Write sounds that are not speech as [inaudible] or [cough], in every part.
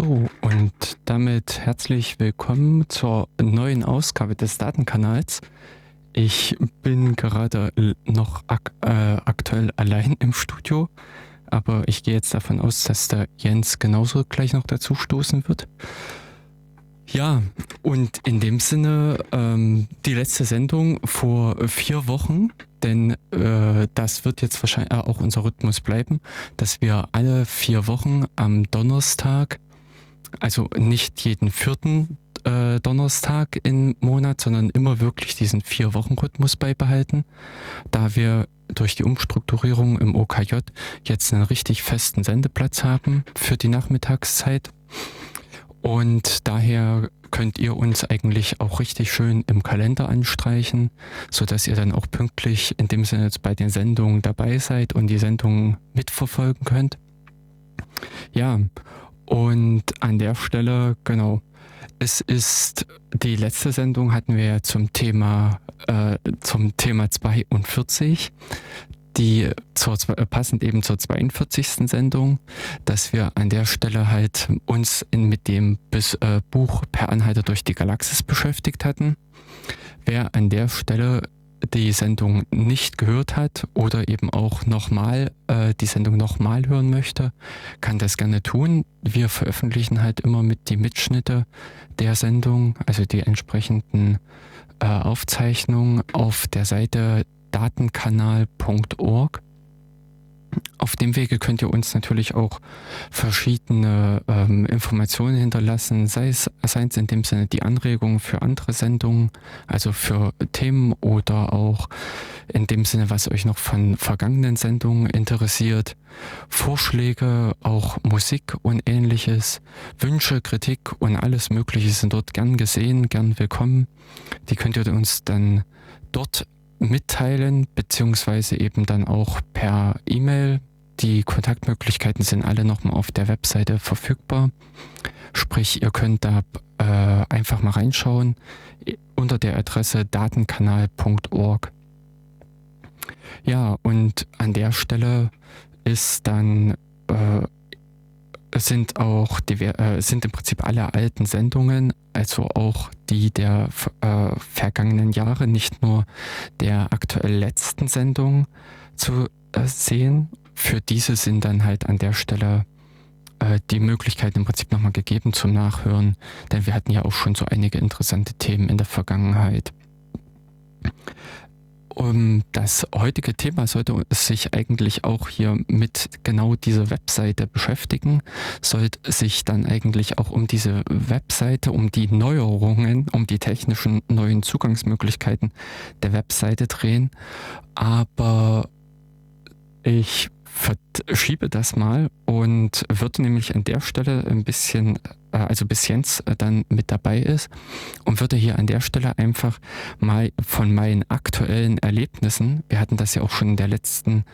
So, und damit herzlich willkommen zur neuen Ausgabe des Datenkanals. Ich bin gerade noch ak äh, aktuell allein im Studio, aber ich gehe jetzt davon aus, dass der Jens genauso gleich noch dazu stoßen wird. Ja, und in dem Sinne ähm, die letzte Sendung vor vier Wochen, denn äh, das wird jetzt wahrscheinlich auch unser Rhythmus bleiben, dass wir alle vier Wochen am Donnerstag, also nicht jeden vierten äh, Donnerstag im Monat, sondern immer wirklich diesen vier Wochen Rhythmus beibehalten, da wir durch die Umstrukturierung im OKJ jetzt einen richtig festen Sendeplatz haben für die Nachmittagszeit. Und daher könnt ihr uns eigentlich auch richtig schön im Kalender anstreichen, so dass ihr dann auch pünktlich in dem Sinne bei den Sendungen dabei seid und die Sendungen mitverfolgen könnt. Ja, und an der Stelle, genau, es ist die letzte Sendung hatten wir zum Thema äh, zum Thema 42 die zur, äh, passend eben zur 42. Sendung, dass wir an der Stelle halt uns in, mit dem Bis, äh, Buch Per Anhalter durch die Galaxis beschäftigt hatten. Wer an der Stelle die Sendung nicht gehört hat oder eben auch nochmal äh, die Sendung nochmal hören möchte, kann das gerne tun. Wir veröffentlichen halt immer mit die Mitschnitte der Sendung, also die entsprechenden äh, Aufzeichnungen auf der Seite datenkanal.org. Auf dem Wege könnt ihr uns natürlich auch verschiedene ähm, Informationen hinterlassen, sei es, sei es in dem Sinne die Anregungen für andere Sendungen, also für Themen oder auch in dem Sinne, was euch noch von vergangenen Sendungen interessiert, Vorschläge, auch Musik und ähnliches, Wünsche, Kritik und alles Mögliche sind dort gern gesehen, gern willkommen. Die könnt ihr uns dann dort mitteilen, beziehungsweise eben dann auch per E-Mail. Die Kontaktmöglichkeiten sind alle nochmal auf der Webseite verfügbar. Sprich, ihr könnt da äh, einfach mal reinschauen unter der Adresse datenkanal.org. Ja, und an der Stelle ist dann äh, sind auch die, äh, sind im Prinzip alle alten Sendungen, also auch die der äh, vergangenen Jahre, nicht nur der aktuell letzten Sendung zu äh, sehen. Für diese sind dann halt an der Stelle äh, die Möglichkeiten im Prinzip nochmal gegeben zum Nachhören, denn wir hatten ja auch schon so einige interessante Themen in der Vergangenheit. Um, das heutige Thema sollte sich eigentlich auch hier mit genau dieser Webseite beschäftigen, sollte sich dann eigentlich auch um diese Webseite, um die Neuerungen, um die technischen neuen Zugangsmöglichkeiten der Webseite drehen. Aber ich verschiebe das mal und würde nämlich an der Stelle ein bisschen, also bis Jens äh, dann mit dabei ist und würde hier an der Stelle einfach mal von meinen aktuellen Erlebnissen, wir hatten das ja auch schon in der letzten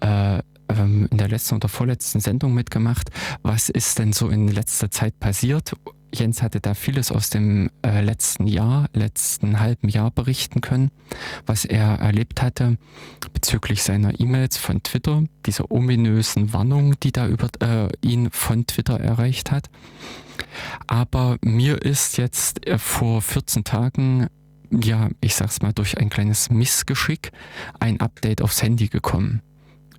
äh, ähm, in der letzten oder vorletzten Sendung mitgemacht. Was ist denn so in letzter Zeit passiert? Jens hatte da vieles aus dem äh, letzten Jahr, letzten halben Jahr berichten können, was er erlebt hatte bezüglich seiner E-Mails von Twitter, dieser ominösen Warnung, die da über äh, ihn von Twitter erreicht hat. Aber mir ist jetzt äh, vor 14 Tagen, ja, ich sag's mal, durch ein kleines Missgeschick ein Update aufs Handy gekommen.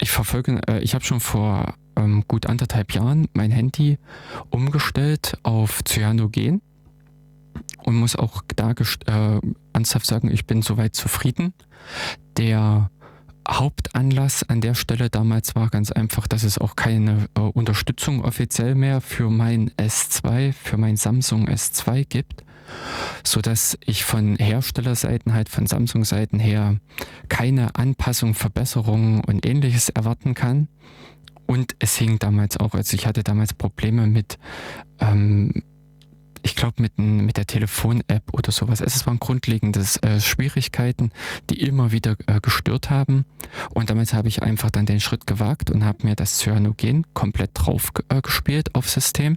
Ich verfolge, äh, ich habe schon vor ähm, gut anderthalb Jahren mein Handy umgestellt auf Cyanogen und muss auch da äh, ernsthaft sagen, ich bin soweit zufrieden. Der Hauptanlass an der Stelle damals war ganz einfach, dass es auch keine äh, Unterstützung offiziell mehr für mein S2, für mein Samsung S2 gibt, so dass ich von Herstellerseiten halt von Samsung Seiten her keine Anpassung, Verbesserungen und ähnliches erwarten kann. Und es hing damals auch, also ich hatte damals Probleme mit, ähm, ich glaube mit, mit der Telefon-App oder sowas. Es waren grundlegende äh, Schwierigkeiten, die immer wieder äh, gestört haben. Und damals habe ich einfach dann den Schritt gewagt und habe mir das Cyanogen komplett drauf äh, gespielt auf System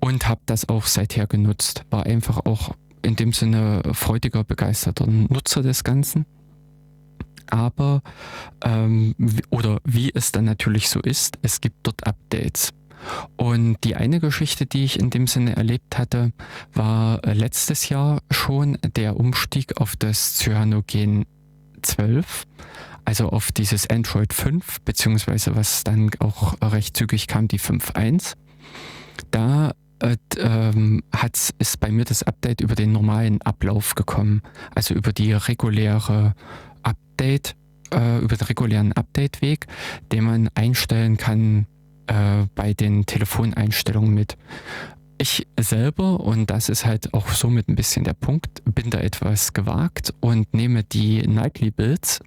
und habe das auch seither genutzt. War einfach auch in dem Sinne freudiger, begeisterter Nutzer des Ganzen aber ähm, oder wie es dann natürlich so ist, es gibt dort Updates. Und die eine Geschichte, die ich in dem Sinne erlebt hatte, war äh, letztes Jahr schon der Umstieg auf das Cyanogen 12, also auf dieses Android 5, beziehungsweise was dann auch recht zügig kam, die 5.1. Da äh, ähm, ist bei mir das Update über den normalen Ablauf gekommen, also über die reguläre Update, äh, über den regulären Update-Weg, den man einstellen kann äh, bei den Telefoneinstellungen mit. Ich selber, und das ist halt auch somit ein bisschen der Punkt, bin da etwas gewagt und nehme die Nightly Builds,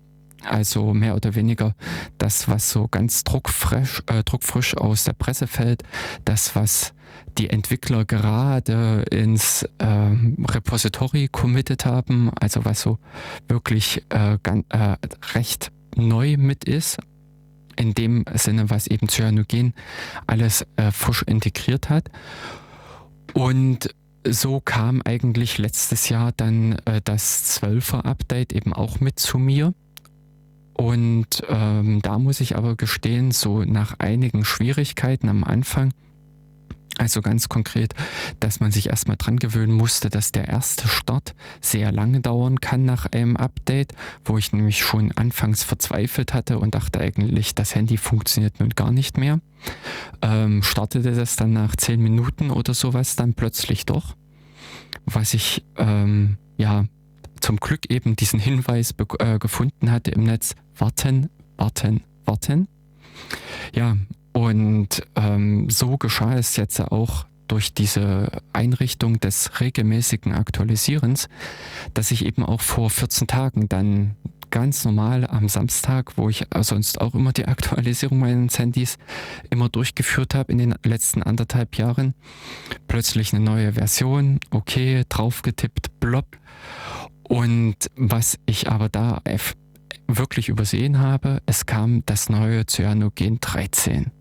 also mehr oder weniger das, was so ganz druckfrisch, äh, druckfrisch aus der Presse fällt, das, was die Entwickler gerade ins äh, Repository committed haben, also was so wirklich äh, ganz, äh, recht neu mit ist, in dem Sinne, was eben Cyanogen alles äh, frisch integriert hat. Und so kam eigentlich letztes Jahr dann äh, das 12er Update eben auch mit zu mir. Und ähm, da muss ich aber gestehen, so nach einigen Schwierigkeiten am Anfang, also ganz konkret, dass man sich erstmal dran gewöhnen musste, dass der erste Start sehr lange dauern kann nach einem Update, wo ich nämlich schon anfangs verzweifelt hatte und dachte eigentlich, das Handy funktioniert nun gar nicht mehr. Ähm, startete das dann nach zehn Minuten oder sowas dann plötzlich doch, was ich ähm, ja zum Glück eben diesen Hinweis äh, gefunden hatte im Netz, warten, warten, warten. Ja, und ähm, so geschah es jetzt auch durch diese Einrichtung des regelmäßigen Aktualisierens, dass ich eben auch vor 14 Tagen dann ganz normal am Samstag, wo ich sonst auch immer die [laughs] Aktualisierung meines Handys immer durchgeführt habe in den letzten anderthalb Jahren, plötzlich eine neue Version, okay, draufgetippt, blob. Und was ich aber da wirklich übersehen habe, es kam das neue Cyanogen 13.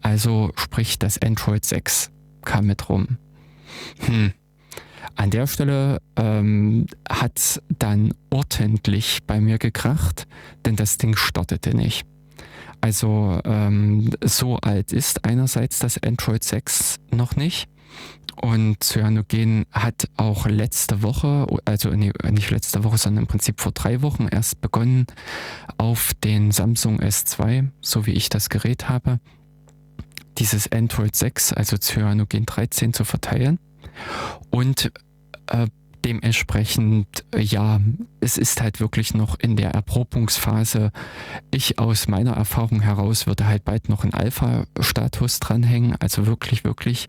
Also sprich das Android 6 kam mit rum. Hm. An der Stelle ähm, hat dann ordentlich bei mir gekracht, denn das Ding startete nicht. Also ähm, so alt ist einerseits das Android 6 noch nicht und Cyanogen hat auch letzte Woche, also nicht letzte Woche, sondern im Prinzip vor drei Wochen erst begonnen, auf den Samsung S2, so wie ich das Gerät habe, dieses Android 6, also Cyanogen 13 zu verteilen. Und äh, dementsprechend, ja, es ist halt wirklich noch in der Erprobungsphase. Ich aus meiner Erfahrung heraus würde halt bald noch ein Alpha-Status dranhängen, also wirklich, wirklich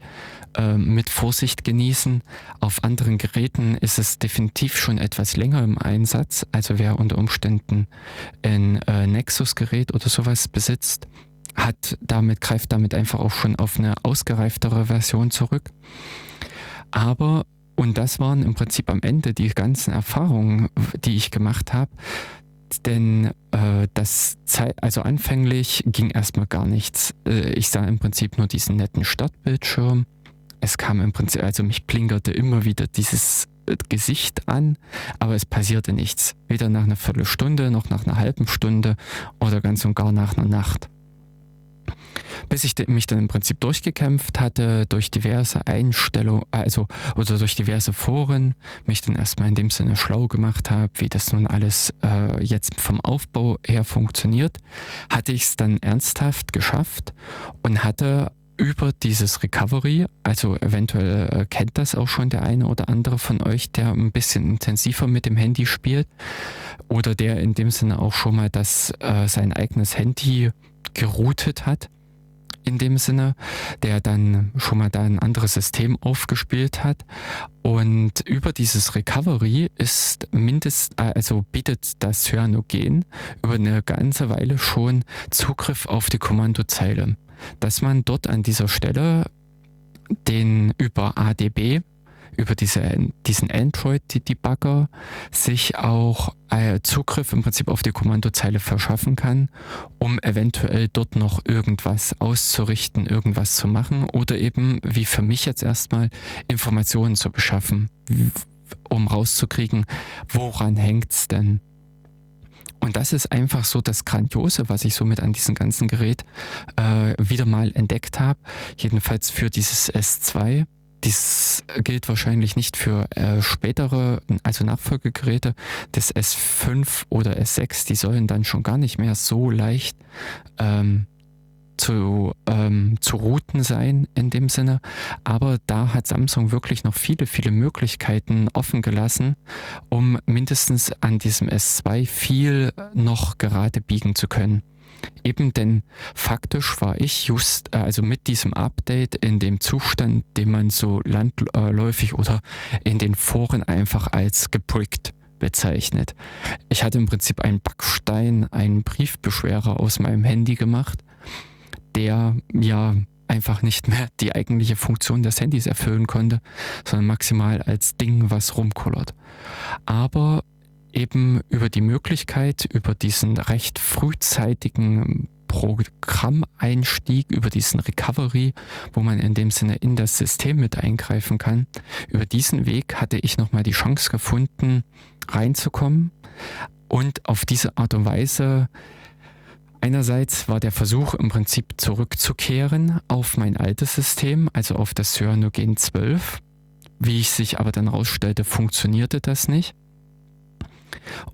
äh, mit Vorsicht genießen. Auf anderen Geräten ist es definitiv schon etwas länger im Einsatz. Also wer unter Umständen ein äh, Nexus-Gerät oder sowas besitzt, hat damit, greift damit einfach auch schon auf eine ausgereiftere Version zurück. Aber, und das waren im Prinzip am Ende die ganzen Erfahrungen, die ich gemacht habe, denn äh, das Zeit, also anfänglich ging erstmal gar nichts. Äh, ich sah im Prinzip nur diesen netten Startbildschirm es kam im Prinzip, also mich blinkerte immer wieder dieses äh, Gesicht an, aber es passierte nichts. Weder nach einer Viertelstunde noch nach einer halben Stunde oder ganz und gar nach einer Nacht. Bis ich mich dann im Prinzip durchgekämpft hatte, durch diverse Einstellungen, also oder durch diverse Foren, mich dann erstmal in dem Sinne schlau gemacht habe, wie das nun alles äh, jetzt vom Aufbau her funktioniert, hatte ich es dann ernsthaft geschafft und hatte über dieses Recovery, also eventuell äh, kennt das auch schon der eine oder andere von euch, der ein bisschen intensiver mit dem Handy spielt oder der in dem Sinne auch schon mal das äh, sein eigenes Handy geroutet hat. In dem Sinne, der dann schon mal da ein anderes System aufgespielt hat. Und über dieses Recovery ist mindest, äh, also bietet das Cyanogen über eine ganze Weile schon Zugriff auf die Kommandozeile dass man dort an dieser Stelle den über ADB, über diese, diesen Android-Debugger, sich auch äh, Zugriff im Prinzip auf die Kommandozeile verschaffen kann, um eventuell dort noch irgendwas auszurichten, irgendwas zu machen oder eben, wie für mich jetzt erstmal, Informationen zu beschaffen, um rauszukriegen, woran hängt's denn? Und das ist einfach so das Grandiose, was ich somit an diesem ganzen Gerät äh, wieder mal entdeckt habe. Jedenfalls für dieses S2. Dies gilt wahrscheinlich nicht für äh, spätere, also Nachfolgegeräte des S5 oder S6. Die sollen dann schon gar nicht mehr so leicht ähm, zu, ähm, zu routen sein in dem Sinne. Aber da hat Samsung wirklich noch viele, viele Möglichkeiten offen gelassen, um mindestens an diesem S2 viel noch gerade biegen zu können. Eben denn faktisch war ich just, äh, also mit diesem Update in dem Zustand, den man so landläufig oder in den Foren einfach als gebrickt bezeichnet. Ich hatte im Prinzip einen Backstein, einen Briefbeschwerer aus meinem Handy gemacht der ja einfach nicht mehr die eigentliche Funktion des Handys erfüllen konnte, sondern maximal als Ding, was rumkullert. Aber eben über die Möglichkeit, über diesen recht frühzeitigen Programmeinstieg, über diesen Recovery, wo man in dem Sinne in das System mit eingreifen kann, über diesen Weg hatte ich nochmal die Chance gefunden, reinzukommen und auf diese Art und Weise Einerseits war der Versuch im Prinzip zurückzukehren auf mein altes System, also auf das Cyanogen 12. Wie ich sich aber dann herausstellte, funktionierte das nicht.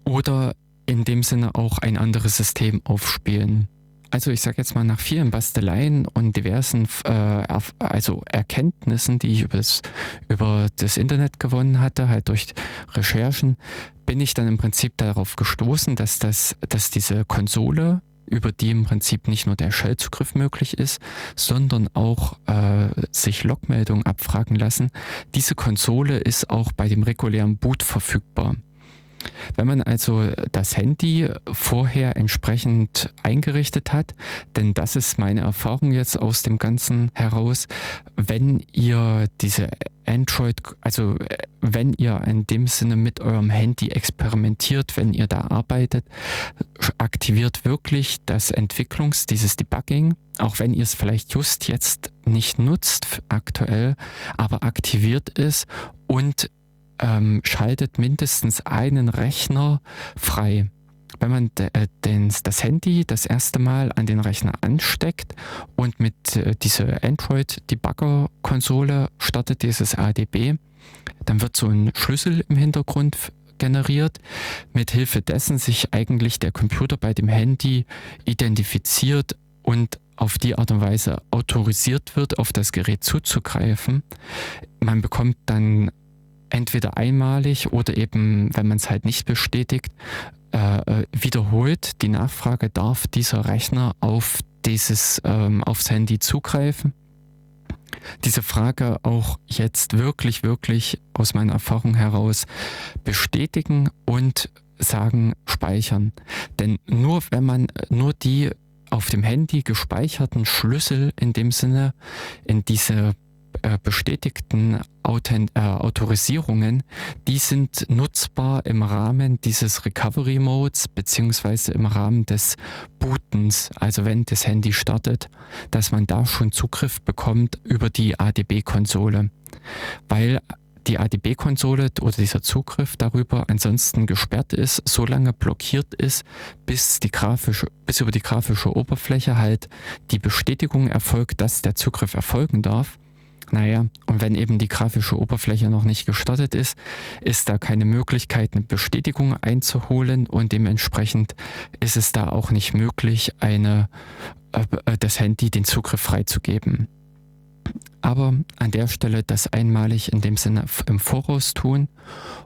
Oder in dem Sinne auch ein anderes System aufspielen. Also ich sage jetzt mal nach vielen Basteleien und diversen äh, also Erkenntnissen, die ich über das, über das Internet gewonnen hatte, halt durch Recherchen, bin ich dann im Prinzip darauf gestoßen, dass das, dass diese Konsole über die im Prinzip nicht nur der Shell-Zugriff möglich ist, sondern auch äh, sich Logmeldungen abfragen lassen. Diese Konsole ist auch bei dem regulären Boot verfügbar. Wenn man also das Handy vorher entsprechend eingerichtet hat, denn das ist meine Erfahrung jetzt aus dem Ganzen heraus, wenn ihr diese Android, also wenn ihr in dem Sinne mit eurem Handy experimentiert, wenn ihr da arbeitet, aktiviert wirklich das Entwicklungs-, dieses Debugging, auch wenn ihr es vielleicht just jetzt nicht nutzt aktuell, aber aktiviert es und ähm, schaltet mindestens einen Rechner frei wenn man äh, das Handy das erste Mal an den Rechner ansteckt und mit äh, dieser Android-Debugger-Konsole startet dieses ADB, dann wird so ein Schlüssel im Hintergrund generiert, mit Hilfe dessen sich eigentlich der Computer bei dem Handy identifiziert und auf die Art und Weise autorisiert wird, auf das Gerät zuzugreifen. Man bekommt dann entweder einmalig oder eben, wenn man es halt nicht bestätigt, äh, äh, wiederholt die Nachfrage, darf dieser Rechner auf dieses, ähm, aufs Handy zugreifen? Diese Frage auch jetzt wirklich, wirklich aus meiner Erfahrung heraus bestätigen und sagen, speichern. Denn nur wenn man nur die auf dem Handy gespeicherten Schlüssel in dem Sinne in diese äh, bestätigten Authent äh, Autorisierungen, die sind nutzbar im Rahmen dieses Recovery Modes beziehungsweise im Rahmen des Bootens, also wenn das Handy startet, dass man da schon Zugriff bekommt über die ADB-Konsole, weil die ADB-Konsole oder dieser Zugriff darüber ansonsten gesperrt ist, so lange blockiert ist, bis die grafische, bis über die grafische Oberfläche halt die Bestätigung erfolgt, dass der Zugriff erfolgen darf. Naja, und wenn eben die grafische Oberfläche noch nicht gestartet ist, ist da keine Möglichkeit, eine Bestätigung einzuholen und dementsprechend ist es da auch nicht möglich, eine, äh, das Handy den Zugriff freizugeben. Aber an der Stelle das einmalig in dem Sinne im Voraus tun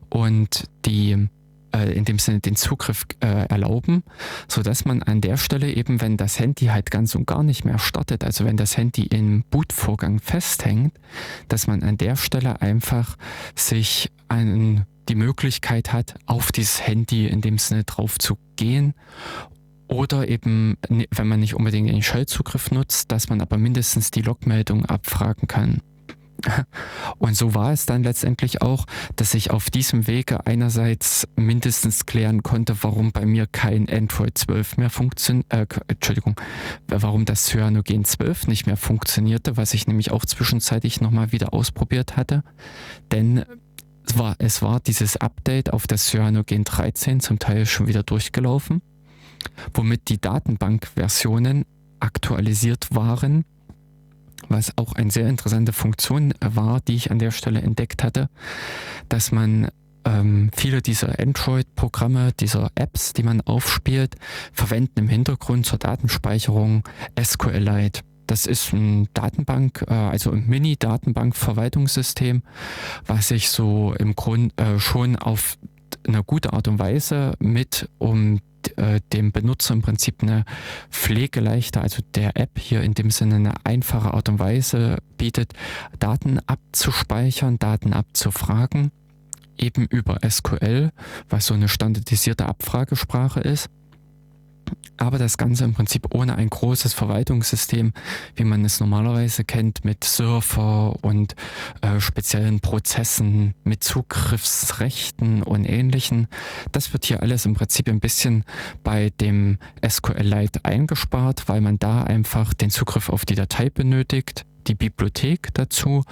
und die äh, in dem Sinne den Zugriff äh, erlauben, so dass man an der Stelle eben, wenn das Handy halt ganz und gar nicht mehr startet, also wenn das Handy im Bootvorgang festhängt, dass man an der Stelle einfach sich einen, die Möglichkeit hat, auf dieses Handy in dem Sinne drauf zu gehen oder eben, wenn man nicht unbedingt den Shell-Zugriff nutzt, dass man aber mindestens die Logmeldung abfragen kann. Und so war es dann letztendlich auch, dass ich auf diesem Wege einerseits mindestens klären konnte, warum bei mir kein Android 12 mehr funktioniert, äh, Entschuldigung, warum das Cyanogen 12 nicht mehr funktionierte, was ich nämlich auch zwischenzeitlich nochmal wieder ausprobiert hatte. Denn es war, es war dieses Update auf das Cyanogen 13 zum Teil schon wieder durchgelaufen. womit die Datenbankversionen aktualisiert waren, was auch eine sehr interessante Funktion war, die ich an der Stelle entdeckt hatte, dass man ähm, viele dieser Android-Programme, dieser Apps, die man aufspielt, verwenden im Hintergrund zur Datenspeicherung SQLite. Das ist ein Datenbank, äh, also ein Mini-Datenbank-Verwaltungssystem, was sich so im Grund äh, schon auf eine gute Art und Weise mit um äh, dem Benutzer im Prinzip eine pflegeleichte, also der App hier in dem Sinne eine einfache Art und Weise bietet, Daten abzuspeichern, Daten abzufragen, eben über SQL, was so eine standardisierte Abfragesprache ist aber das Ganze im Prinzip ohne ein großes Verwaltungssystem, wie man es normalerweise kennt, mit Surfer und äh, speziellen Prozessen, mit Zugriffsrechten und ähnlichen. Das wird hier alles im Prinzip ein bisschen bei dem SQLite eingespart, weil man da einfach den Zugriff auf die Datei benötigt, die Bibliothek dazu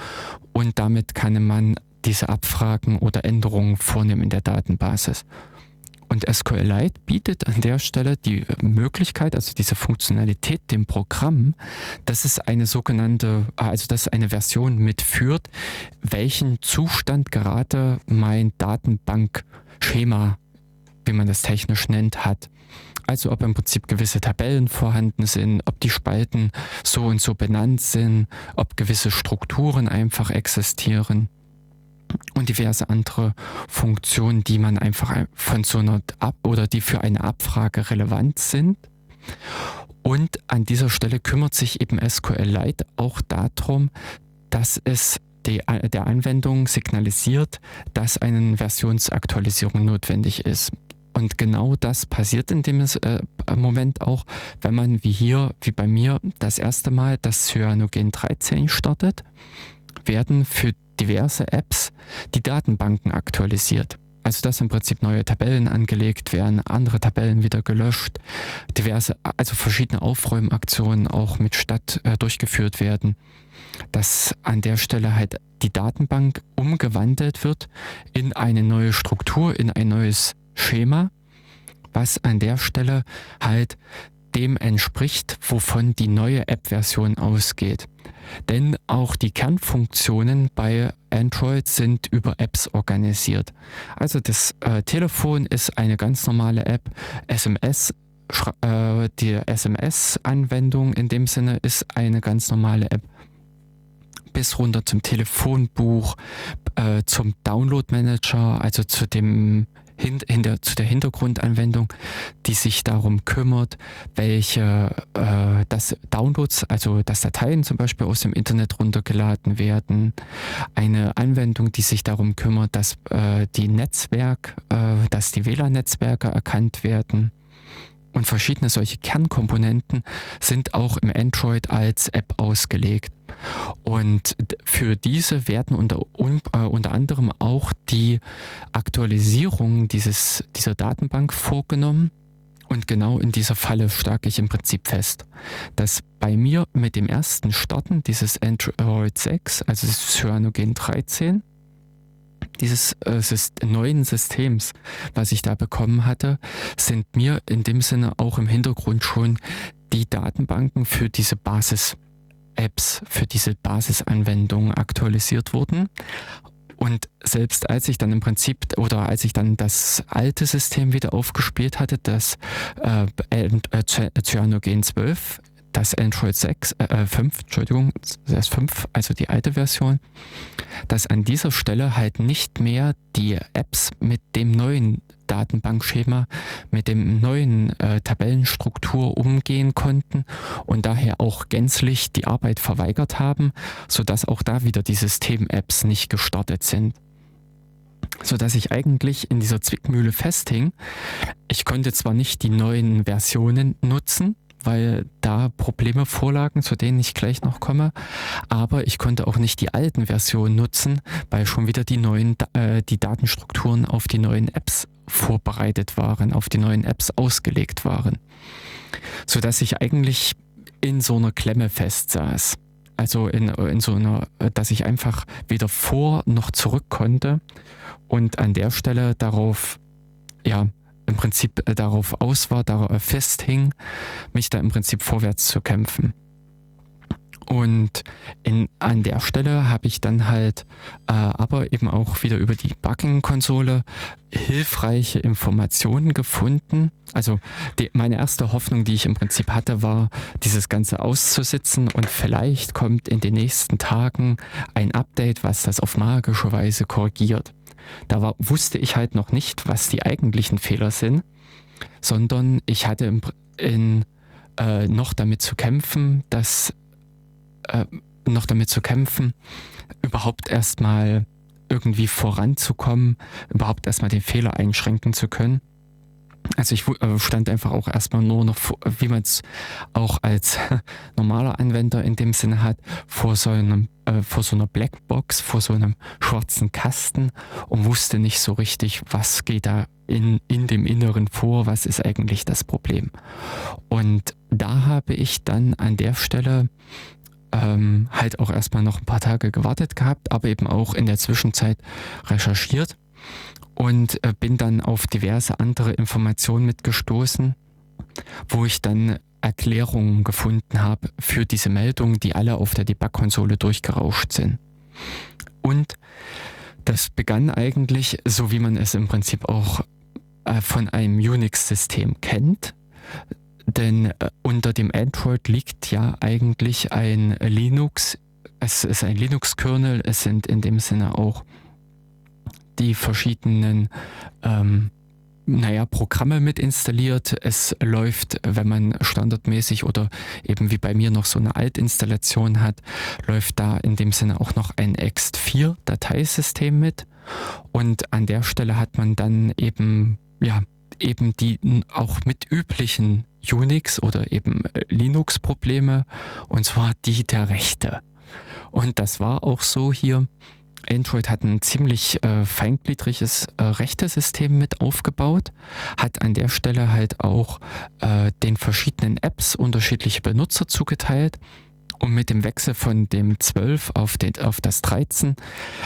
und damit kann man diese Abfragen oder Änderungen vornehmen in der Datenbasis. Und SQLite bietet an der Stelle die Möglichkeit, also diese Funktionalität dem Programm, dass es eine sogenannte, also dass eine Version mitführt, welchen Zustand gerade mein Datenbankschema, wie man das technisch nennt, hat. Also ob im Prinzip gewisse Tabellen vorhanden sind, ob die Spalten so und so benannt sind, ob gewisse Strukturen einfach existieren und diverse andere Funktionen, die man einfach von so einer Ab oder die für eine Abfrage relevant sind. Und an dieser Stelle kümmert sich eben SQLite auch darum, dass es die, der Anwendung signalisiert, dass eine Versionsaktualisierung notwendig ist. Und genau das passiert in dem äh, Moment auch, wenn man wie hier, wie bei mir, das erste Mal das Cyanogen 13 startet, werden für diverse Apps die Datenbanken aktualisiert. Also dass im Prinzip neue Tabellen angelegt werden, andere Tabellen wieder gelöscht, diverse, also verschiedene Aufräumaktionen auch mit Stadt äh, durchgeführt werden, dass an der Stelle halt die Datenbank umgewandelt wird in eine neue Struktur, in ein neues Schema, was an der Stelle halt dem entspricht, wovon die neue App-Version ausgeht. Denn auch die Kernfunktionen bei Android sind über Apps organisiert. Also das äh, Telefon ist eine ganz normale App, SMS äh, die SMS-Anwendung in dem Sinne ist eine ganz normale App. Bis runter zum Telefonbuch, äh, zum Download-Manager, also zu dem hinter, zu der Hintergrundanwendung, die sich darum kümmert, welche äh, dass Downloads, also dass Dateien zum Beispiel aus dem Internet runtergeladen werden. Eine Anwendung, die sich darum kümmert, dass äh, die Netzwerk, äh, dass die WLAN-Netzwerke erkannt werden. Und verschiedene solche Kernkomponenten sind auch im Android als App ausgelegt. Und für diese werden unter, äh, unter anderem auch die Aktualisierung dieser Datenbank vorgenommen. Und genau in dieser Falle stärke ich im Prinzip fest, dass bei mir mit dem ersten Starten dieses Android 6, also Cyanogen 13, dieses äh, neuen Systems, was ich da bekommen hatte, sind mir in dem Sinne auch im Hintergrund schon die Datenbanken für diese Basis-Apps, für diese Basisanwendungen aktualisiert wurden. Und selbst als ich dann im Prinzip oder als ich dann das alte System wieder aufgespielt hatte, das äh, äh, Cyanogen 12, das Android 6, äh, 5, äh, Entschuldigung, das 5, also die alte Version, dass an dieser Stelle halt nicht mehr die Apps mit dem neuen Datenbankschema, mit dem neuen äh, Tabellenstruktur umgehen konnten und daher auch gänzlich die Arbeit verweigert haben, sodass auch da wieder die System-Apps nicht gestartet sind sodass ich eigentlich in dieser Zwickmühle festhing. Ich konnte zwar nicht die neuen Versionen nutzen, weil da Probleme vorlagen, zu denen ich gleich noch komme. Aber ich konnte auch nicht die alten Versionen nutzen, weil schon wieder die neuen, äh, die Datenstrukturen auf die neuen Apps vorbereitet waren, auf die neuen Apps ausgelegt waren. Sodass ich eigentlich in so einer Klemme festsaß. Also in, in so einer, dass ich einfach weder vor noch zurück konnte und an der Stelle darauf, ja, im Prinzip äh, darauf aus war, darauf festhing, mich da im Prinzip vorwärts zu kämpfen. Und in, an der Stelle habe ich dann halt äh, aber eben auch wieder über die Bugging-Konsole hilfreiche Informationen gefunden. Also die, meine erste Hoffnung, die ich im Prinzip hatte, war, dieses Ganze auszusitzen und vielleicht kommt in den nächsten Tagen ein Update, was das auf magische Weise korrigiert. Da war, wusste ich halt noch nicht, was die eigentlichen Fehler sind, sondern ich hatte in, in, äh, noch damit zu kämpfen, dass äh, noch damit zu kämpfen, überhaupt erstmal irgendwie voranzukommen, überhaupt erstmal den Fehler einschränken zu können. Also ich äh, stand einfach auch erstmal nur noch, wie man es auch als [laughs] normaler Anwender in dem Sinne hat, vor so einem, äh, vor so einer Blackbox, vor so einem schwarzen Kasten und wusste nicht so richtig, was geht da in, in dem Inneren vor, was ist eigentlich das Problem. Und da habe ich dann an der Stelle ähm, halt auch erstmal noch ein paar Tage gewartet gehabt, aber eben auch in der Zwischenzeit recherchiert und äh, bin dann auf diverse andere Informationen mitgestoßen, wo ich dann Erklärungen gefunden habe für diese Meldungen, die alle auf der Debug-Konsole durchgerauscht sind. Und das begann eigentlich, so wie man es im Prinzip auch äh, von einem Unix-System kennt, denn äh, unter dem Android liegt ja eigentlich ein Linux, es ist ein Linux-Kernel, es sind in dem Sinne auch die verschiedenen ähm, naja, Programme mit installiert. Es läuft, wenn man standardmäßig oder eben wie bei mir noch so eine Altinstallation hat, läuft da in dem Sinne auch noch ein Ext4 Dateisystem mit. Und an der Stelle hat man dann eben, ja, eben die auch mit üblichen Unix oder eben äh, Linux-Probleme, und zwar die der Rechte. Und das war auch so hier. Android hat ein ziemlich äh, feingliedriges äh, Rechtesystem mit aufgebaut, hat an der Stelle halt auch äh, den verschiedenen Apps unterschiedliche Benutzer zugeteilt und mit dem Wechsel von dem 12 auf, den, auf das 13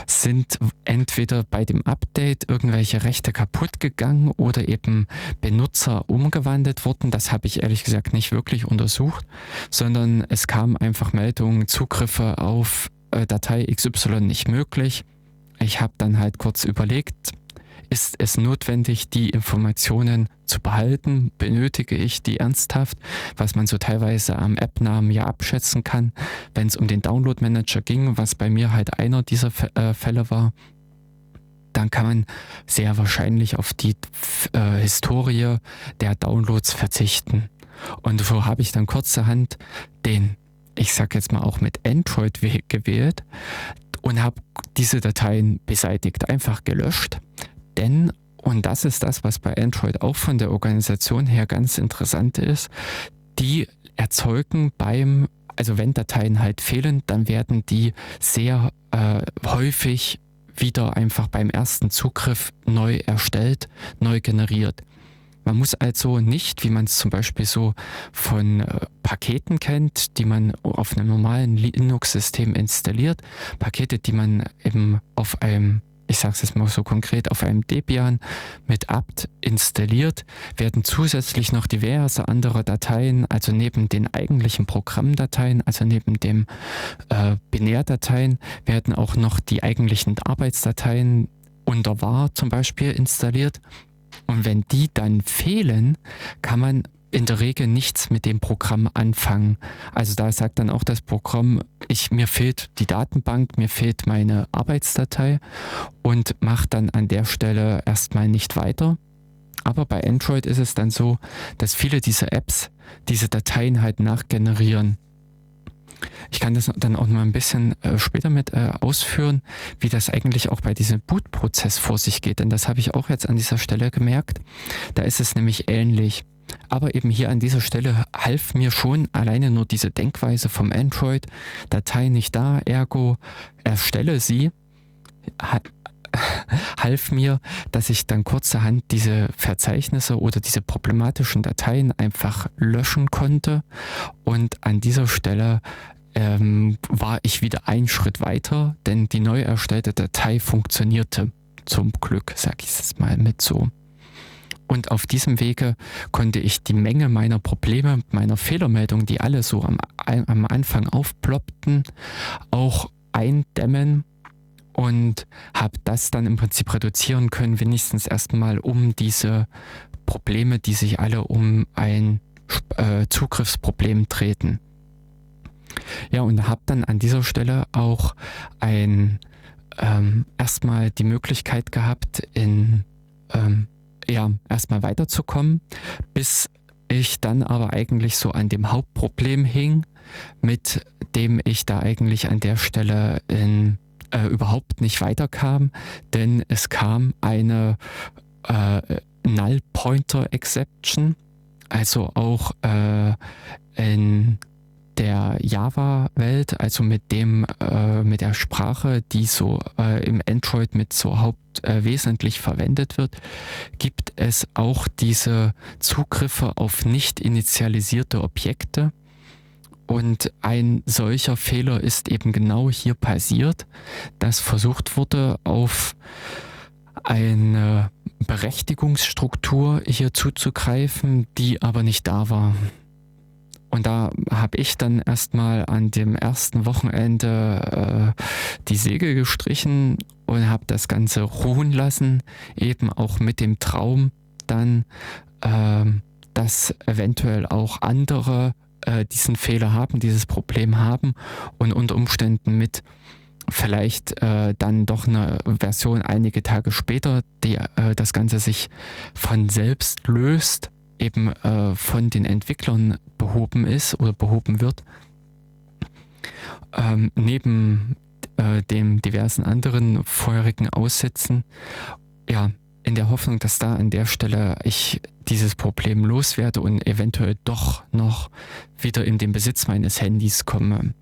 sind entweder bei dem Update irgendwelche Rechte kaputt gegangen oder eben Benutzer umgewandelt worden. Das habe ich ehrlich gesagt nicht wirklich untersucht, sondern es kamen einfach Meldungen, Zugriffe auf äh, Datei XY nicht möglich. Ich habe dann halt kurz überlegt, ist es notwendig, die Informationen zu behalten? Benötige ich die ernsthaft? Was man so teilweise am App-Namen ja abschätzen kann, wenn es um den Download-Manager ging, was bei mir halt einer dieser äh, Fälle war. Dann kann man sehr wahrscheinlich auf die äh, Historie der Downloads verzichten. Und so habe ich dann kurzerhand den, ich sag jetzt mal auch mit Android-Weg gewählt und habe diese Dateien beseitigt, einfach gelöscht. Denn, und das ist das, was bei Android auch von der Organisation her ganz interessant ist, die erzeugen beim, also wenn Dateien halt fehlen, dann werden die sehr äh, häufig wieder einfach beim ersten Zugriff neu erstellt, neu generiert. Man muss also nicht, wie man es zum Beispiel so von äh, Paketen kennt, die man auf einem normalen Linux-System installiert, Pakete, die man eben auf einem ich sage es jetzt mal so konkret, auf einem Debian mit apt installiert, werden zusätzlich noch diverse andere Dateien, also neben den eigentlichen Programmdateien, also neben dem äh, Binärdateien, werden auch noch die eigentlichen Arbeitsdateien unter var zum Beispiel installiert. Und wenn die dann fehlen, kann man in der Regel nichts mit dem Programm anfangen. Also da sagt dann auch das Programm, ich, mir fehlt die Datenbank, mir fehlt meine Arbeitsdatei und macht dann an der Stelle erstmal nicht weiter. Aber bei Android ist es dann so, dass viele dieser Apps diese Dateien halt nachgenerieren. Ich kann das dann auch noch ein bisschen äh, später mit äh, ausführen, wie das eigentlich auch bei diesem Bootprozess vor sich geht. Denn das habe ich auch jetzt an dieser Stelle gemerkt. Da ist es nämlich ähnlich. Aber eben hier an dieser Stelle half mir schon alleine nur diese Denkweise vom Android, Datei nicht da, ergo erstelle sie, [laughs] half mir, dass ich dann kurzerhand diese Verzeichnisse oder diese problematischen Dateien einfach löschen konnte. Und an dieser Stelle ähm, war ich wieder einen Schritt weiter, denn die neu erstellte Datei funktionierte. Zum Glück, sag ich es mal mit so. Und auf diesem Wege konnte ich die Menge meiner Probleme, meiner Fehlermeldungen, die alle so am, am Anfang aufploppten, auch eindämmen und habe das dann im Prinzip reduzieren können, wenigstens erstmal um diese Probleme, die sich alle um ein äh, Zugriffsproblem treten. Ja, und habe dann an dieser Stelle auch ein ähm, erstmal die Möglichkeit gehabt, in ähm, ja, erstmal weiterzukommen, bis ich dann aber eigentlich so an dem Hauptproblem hing, mit dem ich da eigentlich an der Stelle in, äh, überhaupt nicht weiterkam, denn es kam eine äh, Null Pointer Exception, also auch äh, in der Java-Welt, also mit dem, äh, mit der Sprache, die so äh, im Android mit so Haupt äh, verwendet wird, gibt es auch diese Zugriffe auf nicht initialisierte Objekte. Und ein solcher Fehler ist eben genau hier passiert, dass versucht wurde, auf eine Berechtigungsstruktur hier zuzugreifen, die aber nicht da war. Und da habe ich dann erstmal an dem ersten Wochenende äh, die Segel gestrichen und habe das Ganze ruhen lassen, eben auch mit dem Traum dann, äh, dass eventuell auch andere äh, diesen Fehler haben, dieses Problem haben und unter Umständen mit vielleicht äh, dann doch eine Version einige Tage später, die äh, das Ganze sich von selbst löst eben äh, von den Entwicklern behoben ist oder behoben wird. Ähm, neben äh, dem diversen anderen vorherigen Aussätzen, ja, in der Hoffnung, dass da an der Stelle ich dieses Problem loswerde und eventuell doch noch wieder in den Besitz meines Handys komme.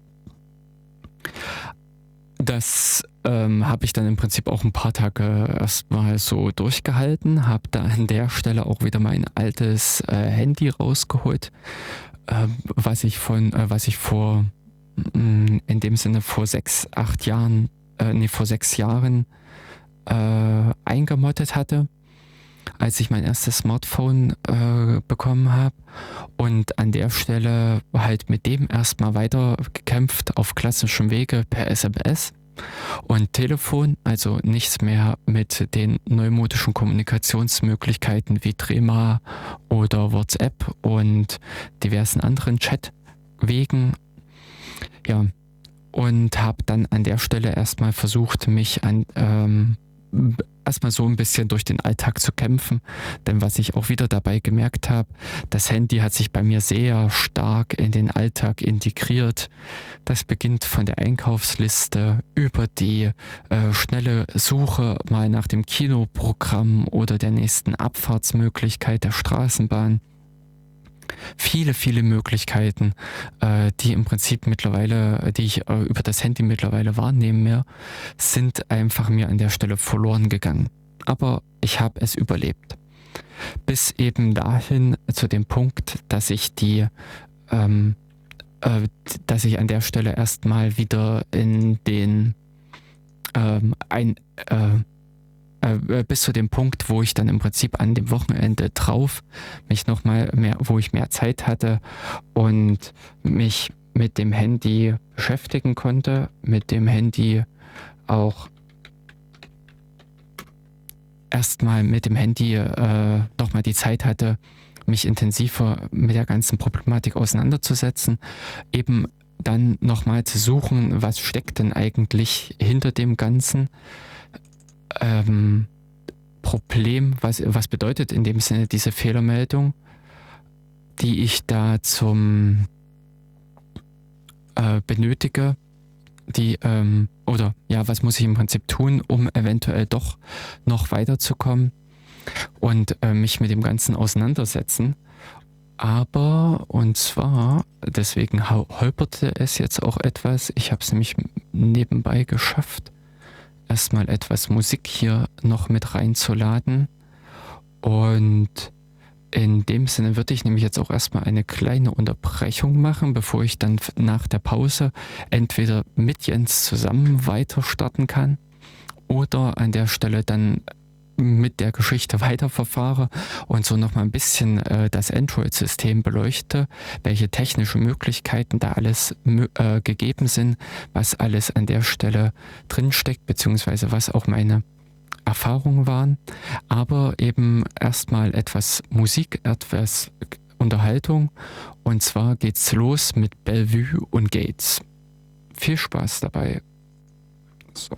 Das ähm, habe ich dann im Prinzip auch ein paar Tage erstmal so durchgehalten, habe da an der Stelle auch wieder mein altes äh, Handy rausgeholt, äh, was ich von, äh, was ich vor, mh, mm, in dem Sinne vor sechs, acht Jahren, äh, nee, vor sechs Jahren äh, eingemottet hatte als ich mein erstes Smartphone äh, bekommen habe und an der Stelle halt mit dem erstmal weiter gekämpft auf klassischem Wege per SMS und Telefon, also nichts mehr mit den neumodischen Kommunikationsmöglichkeiten wie Trema oder WhatsApp und diversen anderen Chatwegen. Ja, und habe dann an der Stelle erstmal versucht, mich an ähm, erstmal so ein bisschen durch den Alltag zu kämpfen. Denn was ich auch wieder dabei gemerkt habe, das Handy hat sich bei mir sehr stark in den Alltag integriert. Das beginnt von der Einkaufsliste über die äh, schnelle Suche mal nach dem Kinoprogramm oder der nächsten Abfahrtsmöglichkeit der Straßenbahn viele, viele Möglichkeiten, äh, die im Prinzip mittlerweile, die ich äh, über das Handy mittlerweile wahrnehme, sind einfach mir an der Stelle verloren gegangen. Aber ich habe es überlebt. Bis eben dahin zu dem Punkt, dass ich die, ähm, äh, dass ich an der Stelle erstmal wieder in den ähm, ein, äh, äh, äh, bis zu dem Punkt, wo ich dann im Prinzip an dem Wochenende drauf mich nochmal mehr, wo ich mehr Zeit hatte und mich mit dem Handy beschäftigen konnte, mit dem Handy auch erstmal mit dem Handy äh, nochmal die Zeit hatte, mich intensiver mit der ganzen Problematik auseinanderzusetzen, eben dann nochmal zu suchen, was steckt denn eigentlich hinter dem Ganzen ähm, Problem, was, was bedeutet in dem Sinne diese Fehlermeldung, die ich da zum äh, benötige, die ähm, oder ja, was muss ich im Prinzip tun, um eventuell doch noch weiterzukommen und äh, mich mit dem Ganzen auseinandersetzen. Aber, und zwar, deswegen holperte es jetzt auch etwas, ich habe es nämlich nebenbei geschafft, erstmal etwas Musik hier noch mit reinzuladen. Und in dem Sinne würde ich nämlich jetzt auch erstmal eine kleine Unterbrechung machen, bevor ich dann nach der Pause entweder mit Jens zusammen weiter starten kann oder an der Stelle dann mit der Geschichte weiterverfahre und so nochmal ein bisschen äh, das Android-System beleuchte, welche technischen Möglichkeiten da alles äh, gegeben sind, was alles an der Stelle drinsteckt, beziehungsweise was auch meine Erfahrungen waren, aber eben erstmal etwas Musik, etwas Unterhaltung und zwar geht's los mit Bellevue und Gates. Viel Spaß dabei. So.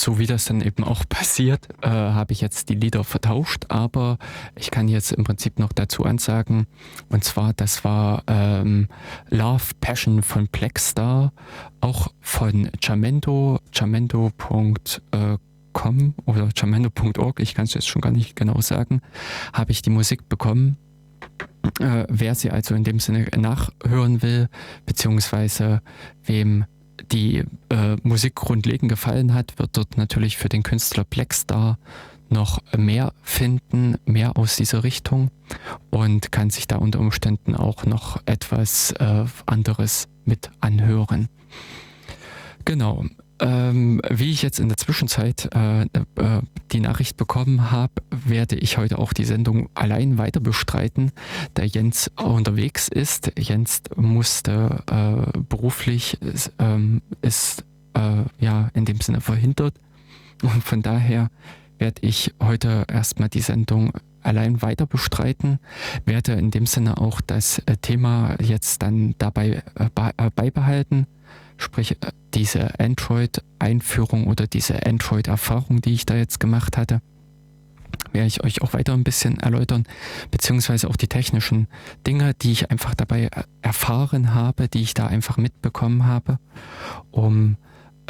So wie das dann eben auch passiert, äh, habe ich jetzt die Lieder vertauscht, aber ich kann jetzt im Prinzip noch dazu ansagen, und zwar, das war ähm, Love Passion von Blackstar, auch von Jamendo, jamendo.com oder jamendo.org, ich kann es jetzt schon gar nicht genau sagen, habe ich die Musik bekommen. Äh, wer sie also in dem Sinne nachhören will, beziehungsweise wem die äh, Musik grundlegend gefallen hat, wird dort natürlich für den Künstler Blackstar noch mehr finden, mehr aus dieser Richtung und kann sich da unter Umständen auch noch etwas äh, anderes mit anhören. Genau, ähm, wie ich jetzt in der Zwischenzeit äh, äh, die Nachricht bekommen habe, werde ich heute auch die Sendung allein weiter bestreiten, da Jens unterwegs ist. Jens musste äh, beruflich, ähm, ist äh, ja in dem Sinne verhindert. Und von daher werde ich heute erstmal die Sendung allein weiter bestreiten, werde in dem Sinne auch das äh, Thema jetzt dann dabei äh, beibehalten Sprich, äh, diese Android-Einführung oder diese Android-Erfahrung, die ich da jetzt gemacht hatte. werde ich euch auch weiter ein bisschen erläutern, beziehungsweise auch die technischen Dinge, die ich einfach dabei erfahren habe, die ich da einfach mitbekommen habe, um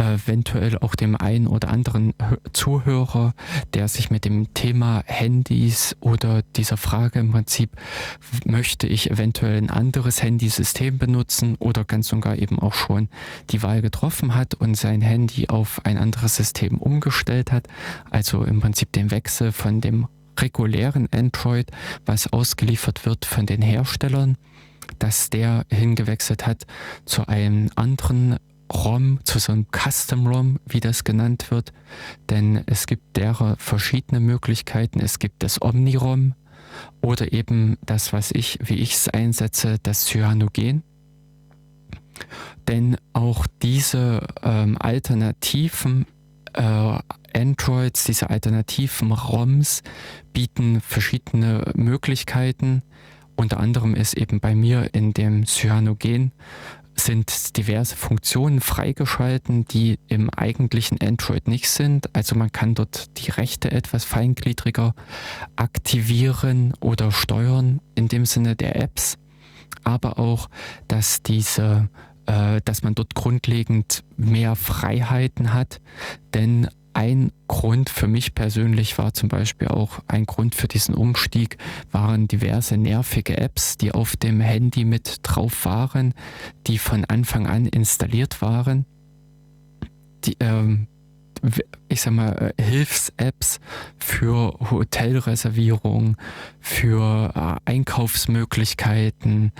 eventuell auch dem einen oder anderen Zuhörer, der sich mit dem Thema Handys oder dieser Frage im Prinzip, möchte ich eventuell ein anderes Handysystem benutzen oder ganz und gar eben auch schon die Wahl getroffen hat und sein Handy auf ein anderes System umgestellt hat, also im Prinzip den Wechsel von dem regulären Android, was ausgeliefert wird von den Herstellern, dass der hingewechselt hat zu einem anderen ROM, zu so einem Custom ROM, wie das genannt wird. Denn es gibt derer verschiedene Möglichkeiten. Es gibt das Omni-ROM oder eben das, was ich, wie ich es einsetze, das Cyanogen. Denn auch diese ähm, alternativen äh, Androids, diese alternativen ROMs bieten verschiedene Möglichkeiten. Unter anderem ist eben bei mir in dem Cyanogen sind diverse Funktionen freigeschalten, die im eigentlichen Android nicht sind. Also man kann dort die Rechte etwas feingliedriger aktivieren oder steuern in dem Sinne der Apps, aber auch, dass diese äh, dass man dort grundlegend mehr Freiheiten hat, denn ein Grund für mich persönlich war zum Beispiel auch ein Grund für diesen Umstieg, waren diverse nervige Apps, die auf dem Handy mit drauf waren, die von Anfang an installiert waren. Die, ähm, ich sag mal, äh, Hilfs-Apps für Hotelreservierung, für äh, Einkaufsmöglichkeiten,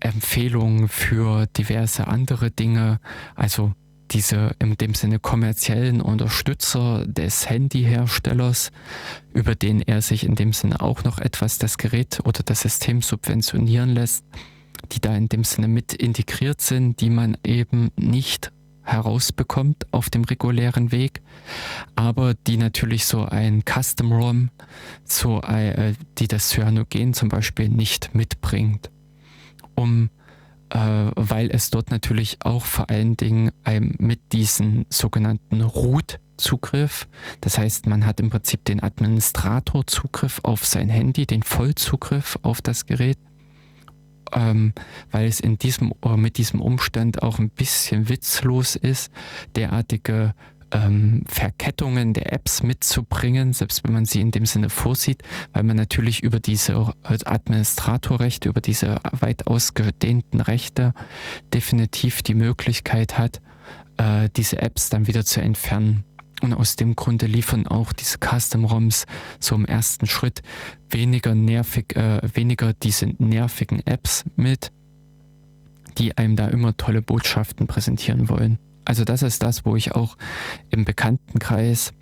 Empfehlungen für diverse andere Dinge. Also diese in dem Sinne kommerziellen Unterstützer des Handyherstellers, über den er sich in dem Sinne auch noch etwas das Gerät oder das System subventionieren lässt, die da in dem Sinne mit integriert sind, die man eben nicht herausbekommt auf dem regulären Weg, aber die natürlich so ein Custom ROM, so, äh, die das Cyanogen zum Beispiel nicht mitbringt, um weil es dort natürlich auch vor allen Dingen mit diesem sogenannten Root-Zugriff, das heißt, man hat im Prinzip den Administrator-Zugriff auf sein Handy, den Vollzugriff auf das Gerät, ähm, weil es in diesem, äh, mit diesem Umstand auch ein bisschen witzlos ist, derartige ähm, Verkettungen der Apps mitzubringen, selbst wenn man sie in dem Sinne vorsieht, weil man natürlich über diese Administratorrechte, über diese weit ausgedehnten Rechte definitiv die Möglichkeit hat, äh, diese Apps dann wieder zu entfernen. Und aus dem Grunde liefern auch diese Custom-ROMs so im ersten Schritt weniger nervig, äh, weniger diese nervigen Apps mit, die einem da immer tolle Botschaften präsentieren wollen. Also das ist das, wo ich auch im Bekanntenkreis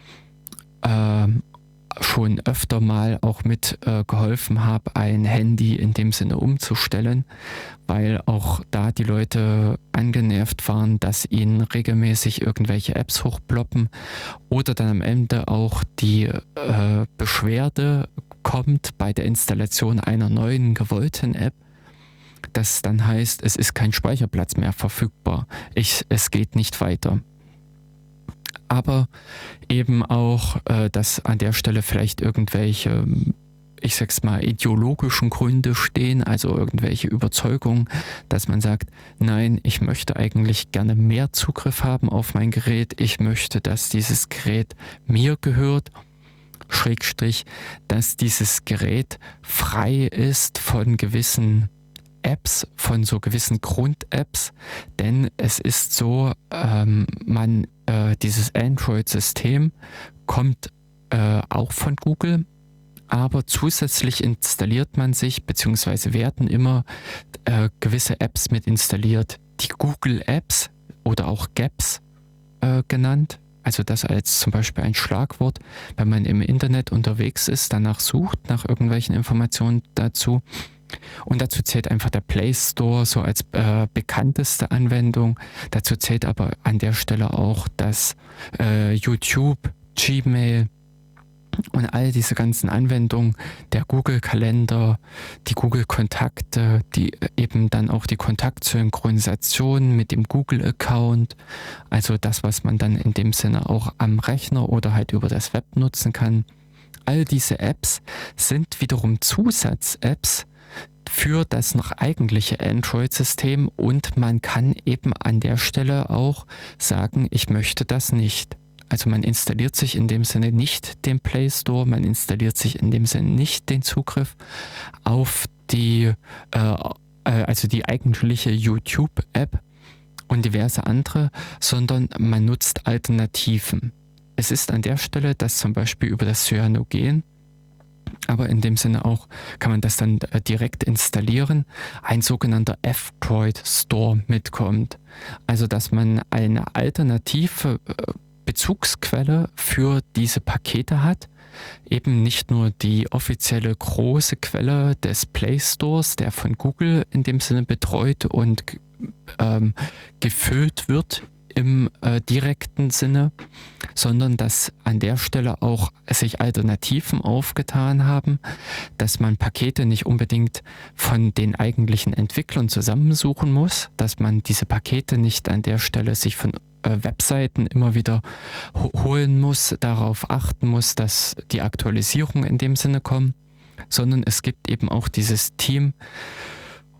äh, schon öfter mal auch mit äh, geholfen habe, ein Handy in dem Sinne umzustellen, weil auch da die Leute angenervt waren, dass ihnen regelmäßig irgendwelche Apps hochploppen oder dann am Ende auch die äh, Beschwerde kommt bei der Installation einer neuen gewollten App, das dann heißt, es ist kein Speicherplatz mehr verfügbar. Ich, es geht nicht weiter. Aber eben auch, äh, dass an der Stelle vielleicht irgendwelche, ich sag's mal, ideologischen Gründe stehen, also irgendwelche Überzeugungen, dass man sagt, nein, ich möchte eigentlich gerne mehr Zugriff haben auf mein Gerät. Ich möchte, dass dieses Gerät mir gehört. Schrägstrich, dass dieses Gerät frei ist von gewissen Apps, von so gewissen Grund-Apps, denn es ist so, ähm, man, äh, dieses Android-System kommt äh, auch von Google, aber zusätzlich installiert man sich, beziehungsweise werden immer äh, gewisse Apps mit installiert. Die Google Apps oder auch Gaps äh, genannt, also das als zum Beispiel ein Schlagwort, wenn man im Internet unterwegs ist, danach sucht, nach irgendwelchen Informationen dazu, und dazu zählt einfach der Play Store so als äh, bekannteste Anwendung. Dazu zählt aber an der Stelle auch das äh, YouTube, Gmail und all diese ganzen Anwendungen, der Google-Kalender, die Google-Kontakte, die äh, eben dann auch die Kontaktsynchronisation mit dem Google-Account, also das, was man dann in dem Sinne auch am Rechner oder halt über das Web nutzen kann all diese Apps sind wiederum Zusatz-Apps für das noch eigentliche Android-System und man kann eben an der Stelle auch sagen, ich möchte das nicht. Also man installiert sich in dem Sinne nicht den Play Store, man installiert sich in dem Sinne nicht den Zugriff auf die, äh, äh also die eigentliche YouTube-App und diverse andere, sondern man nutzt Alternativen. Es ist an der Stelle, dass zum Beispiel über das Cyanogen, aber in dem Sinne auch kann man das dann äh, direkt installieren, ein sogenannter F-Droid Store mitkommt. Also dass man eine alternative äh, Bezugsquelle für diese Pakete hat. Eben nicht nur die offizielle große Quelle des Play Stores, der von Google in dem Sinne betreut und ähm, gefüllt wird im äh, direkten Sinne, sondern dass an der Stelle auch sich Alternativen aufgetan haben, dass man Pakete nicht unbedingt von den eigentlichen Entwicklern zusammensuchen muss, dass man diese Pakete nicht an der Stelle sich von äh, Webseiten immer wieder holen muss, darauf achten muss, dass die Aktualisierungen in dem Sinne kommen, sondern es gibt eben auch dieses Team,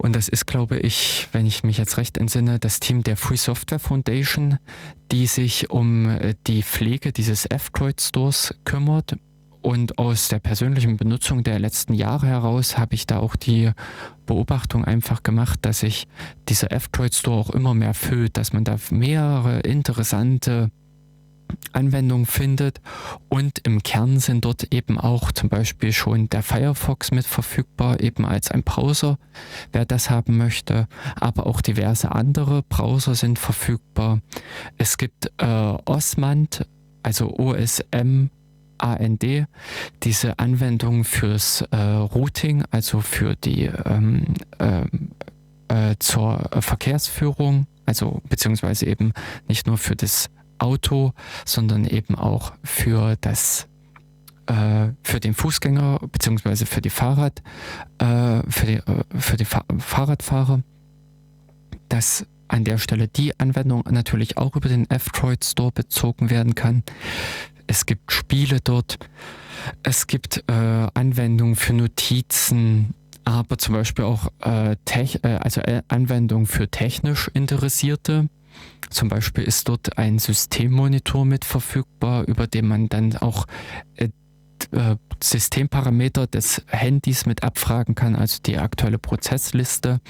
und das ist, glaube ich, wenn ich mich jetzt recht entsinne, das Team der Free Software Foundation, die sich um äh, die Pflege dieses F-Droid Stores kümmert. Und aus der persönlichen Benutzung der letzten Jahre heraus habe ich da auch die Beobachtung einfach gemacht, dass sich dieser F-Droid Store auch immer mehr füllt, dass man da mehrere interessante Anwendung findet. Und im Kern sind dort eben auch zum Beispiel schon der Firefox mit verfügbar, eben als ein Browser, wer das haben möchte. Aber auch diverse andere Browser sind verfügbar. Es gibt äh, Osmand, also OSM. AND, diese Anwendung fürs äh, Routing, also für die ähm, ähm äh, zur Verkehrsführung, also beziehungsweise eben nicht nur für das Auto, sondern eben auch für das äh, für den Fußgänger beziehungsweise für die Fahrrad äh, für die, äh, für die Fa Fahrradfahrer, dass an der Stelle die Anwendung natürlich auch über den F-Droid Store bezogen werden kann. Es gibt Spiele dort, es gibt Anwendungen für Notizen, aber zum Beispiel auch also Anwendungen für technisch Interessierte zum Beispiel ist dort ein Systemmonitor mit verfügbar, über den man dann auch äh, äh, Systemparameter des Handys mit abfragen kann, also die aktuelle Prozessliste,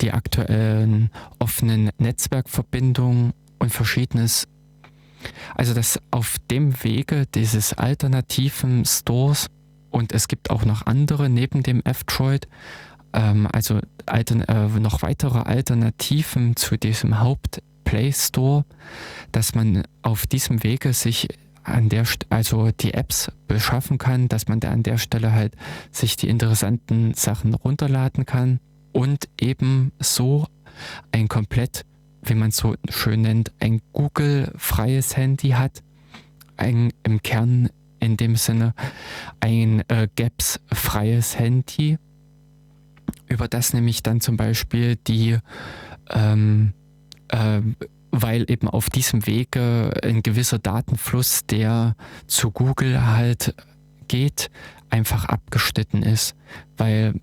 die aktuellen offenen Netzwerkverbindungen und verschiedenes. Also dass auf dem Wege dieses alternativen Stores und es gibt auch noch andere neben dem F-Droid, ähm, also altern äh, noch weitere Alternativen zu diesem Haupt Play Store, dass man auf diesem Wege sich an der also die Apps beschaffen kann, dass man da an der Stelle halt sich die interessanten Sachen runterladen kann und eben so ein komplett, wie man es so schön nennt, ein Google-freies Handy hat, ein im Kern in dem Sinne ein äh, Gaps-freies Handy, über das nämlich dann zum Beispiel die ähm, äh, weil eben auf diesem Wege ein gewisser Datenfluss, der zu Google halt geht, einfach abgeschnitten ist, weil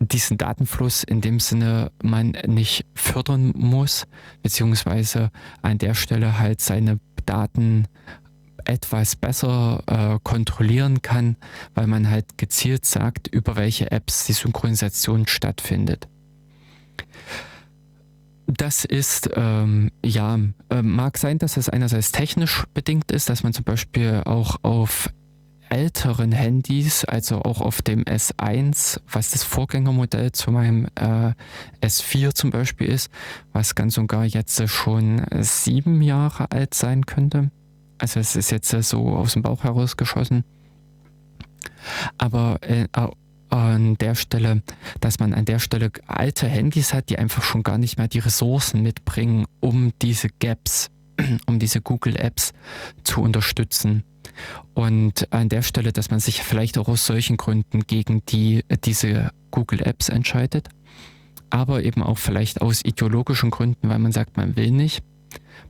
diesen Datenfluss in dem Sinne man nicht fördern muss, beziehungsweise an der Stelle halt seine Daten etwas besser äh, kontrollieren kann, weil man halt gezielt sagt, über welche Apps die Synchronisation stattfindet. Das ist, ähm, ja, äh, mag sein, dass es einerseits technisch bedingt ist, dass man zum Beispiel auch auf älteren Handys, also auch auf dem S1, was das Vorgängermodell zu meinem äh, S4 zum Beispiel ist, was ganz und gar jetzt schon sieben Jahre alt sein könnte. Also es ist jetzt so aus dem Bauch herausgeschossen. Aber äh, an der Stelle, dass man an der Stelle alte Handys hat, die einfach schon gar nicht mehr die Ressourcen mitbringen, um diese Gaps, [clears throat] um diese Google Apps zu unterstützen. Und an der Stelle, dass man sich vielleicht auch aus solchen Gründen gegen die, diese Google Apps entscheidet, aber eben auch vielleicht aus ideologischen Gründen, weil man sagt, man will nicht.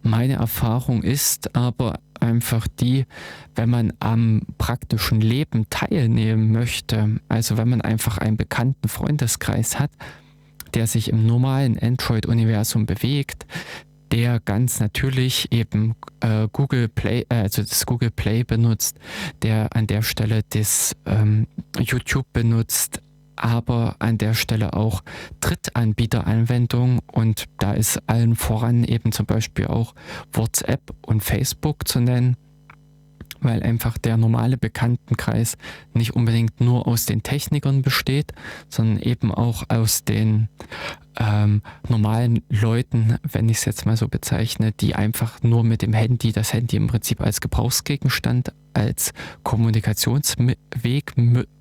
Meine Erfahrung ist aber einfach die, wenn man am praktischen Leben teilnehmen möchte, also wenn man einfach einen bekannten Freundeskreis hat, der sich im normalen Android-Universum bewegt, der ganz natürlich eben äh, Google Play, äh, also das Google Play benutzt, der an der Stelle das ähm, YouTube benutzt, aber an der Stelle auch Drittanbieteranwendungen und da ist allen voran eben zum Beispiel auch WhatsApp und Facebook zu nennen weil einfach der normale Bekanntenkreis nicht unbedingt nur aus den Technikern besteht, sondern eben auch aus den ähm, normalen Leuten, wenn ich es jetzt mal so bezeichne, die einfach nur mit dem Handy, das Handy im Prinzip als Gebrauchsgegenstand, als Kommunikationsweg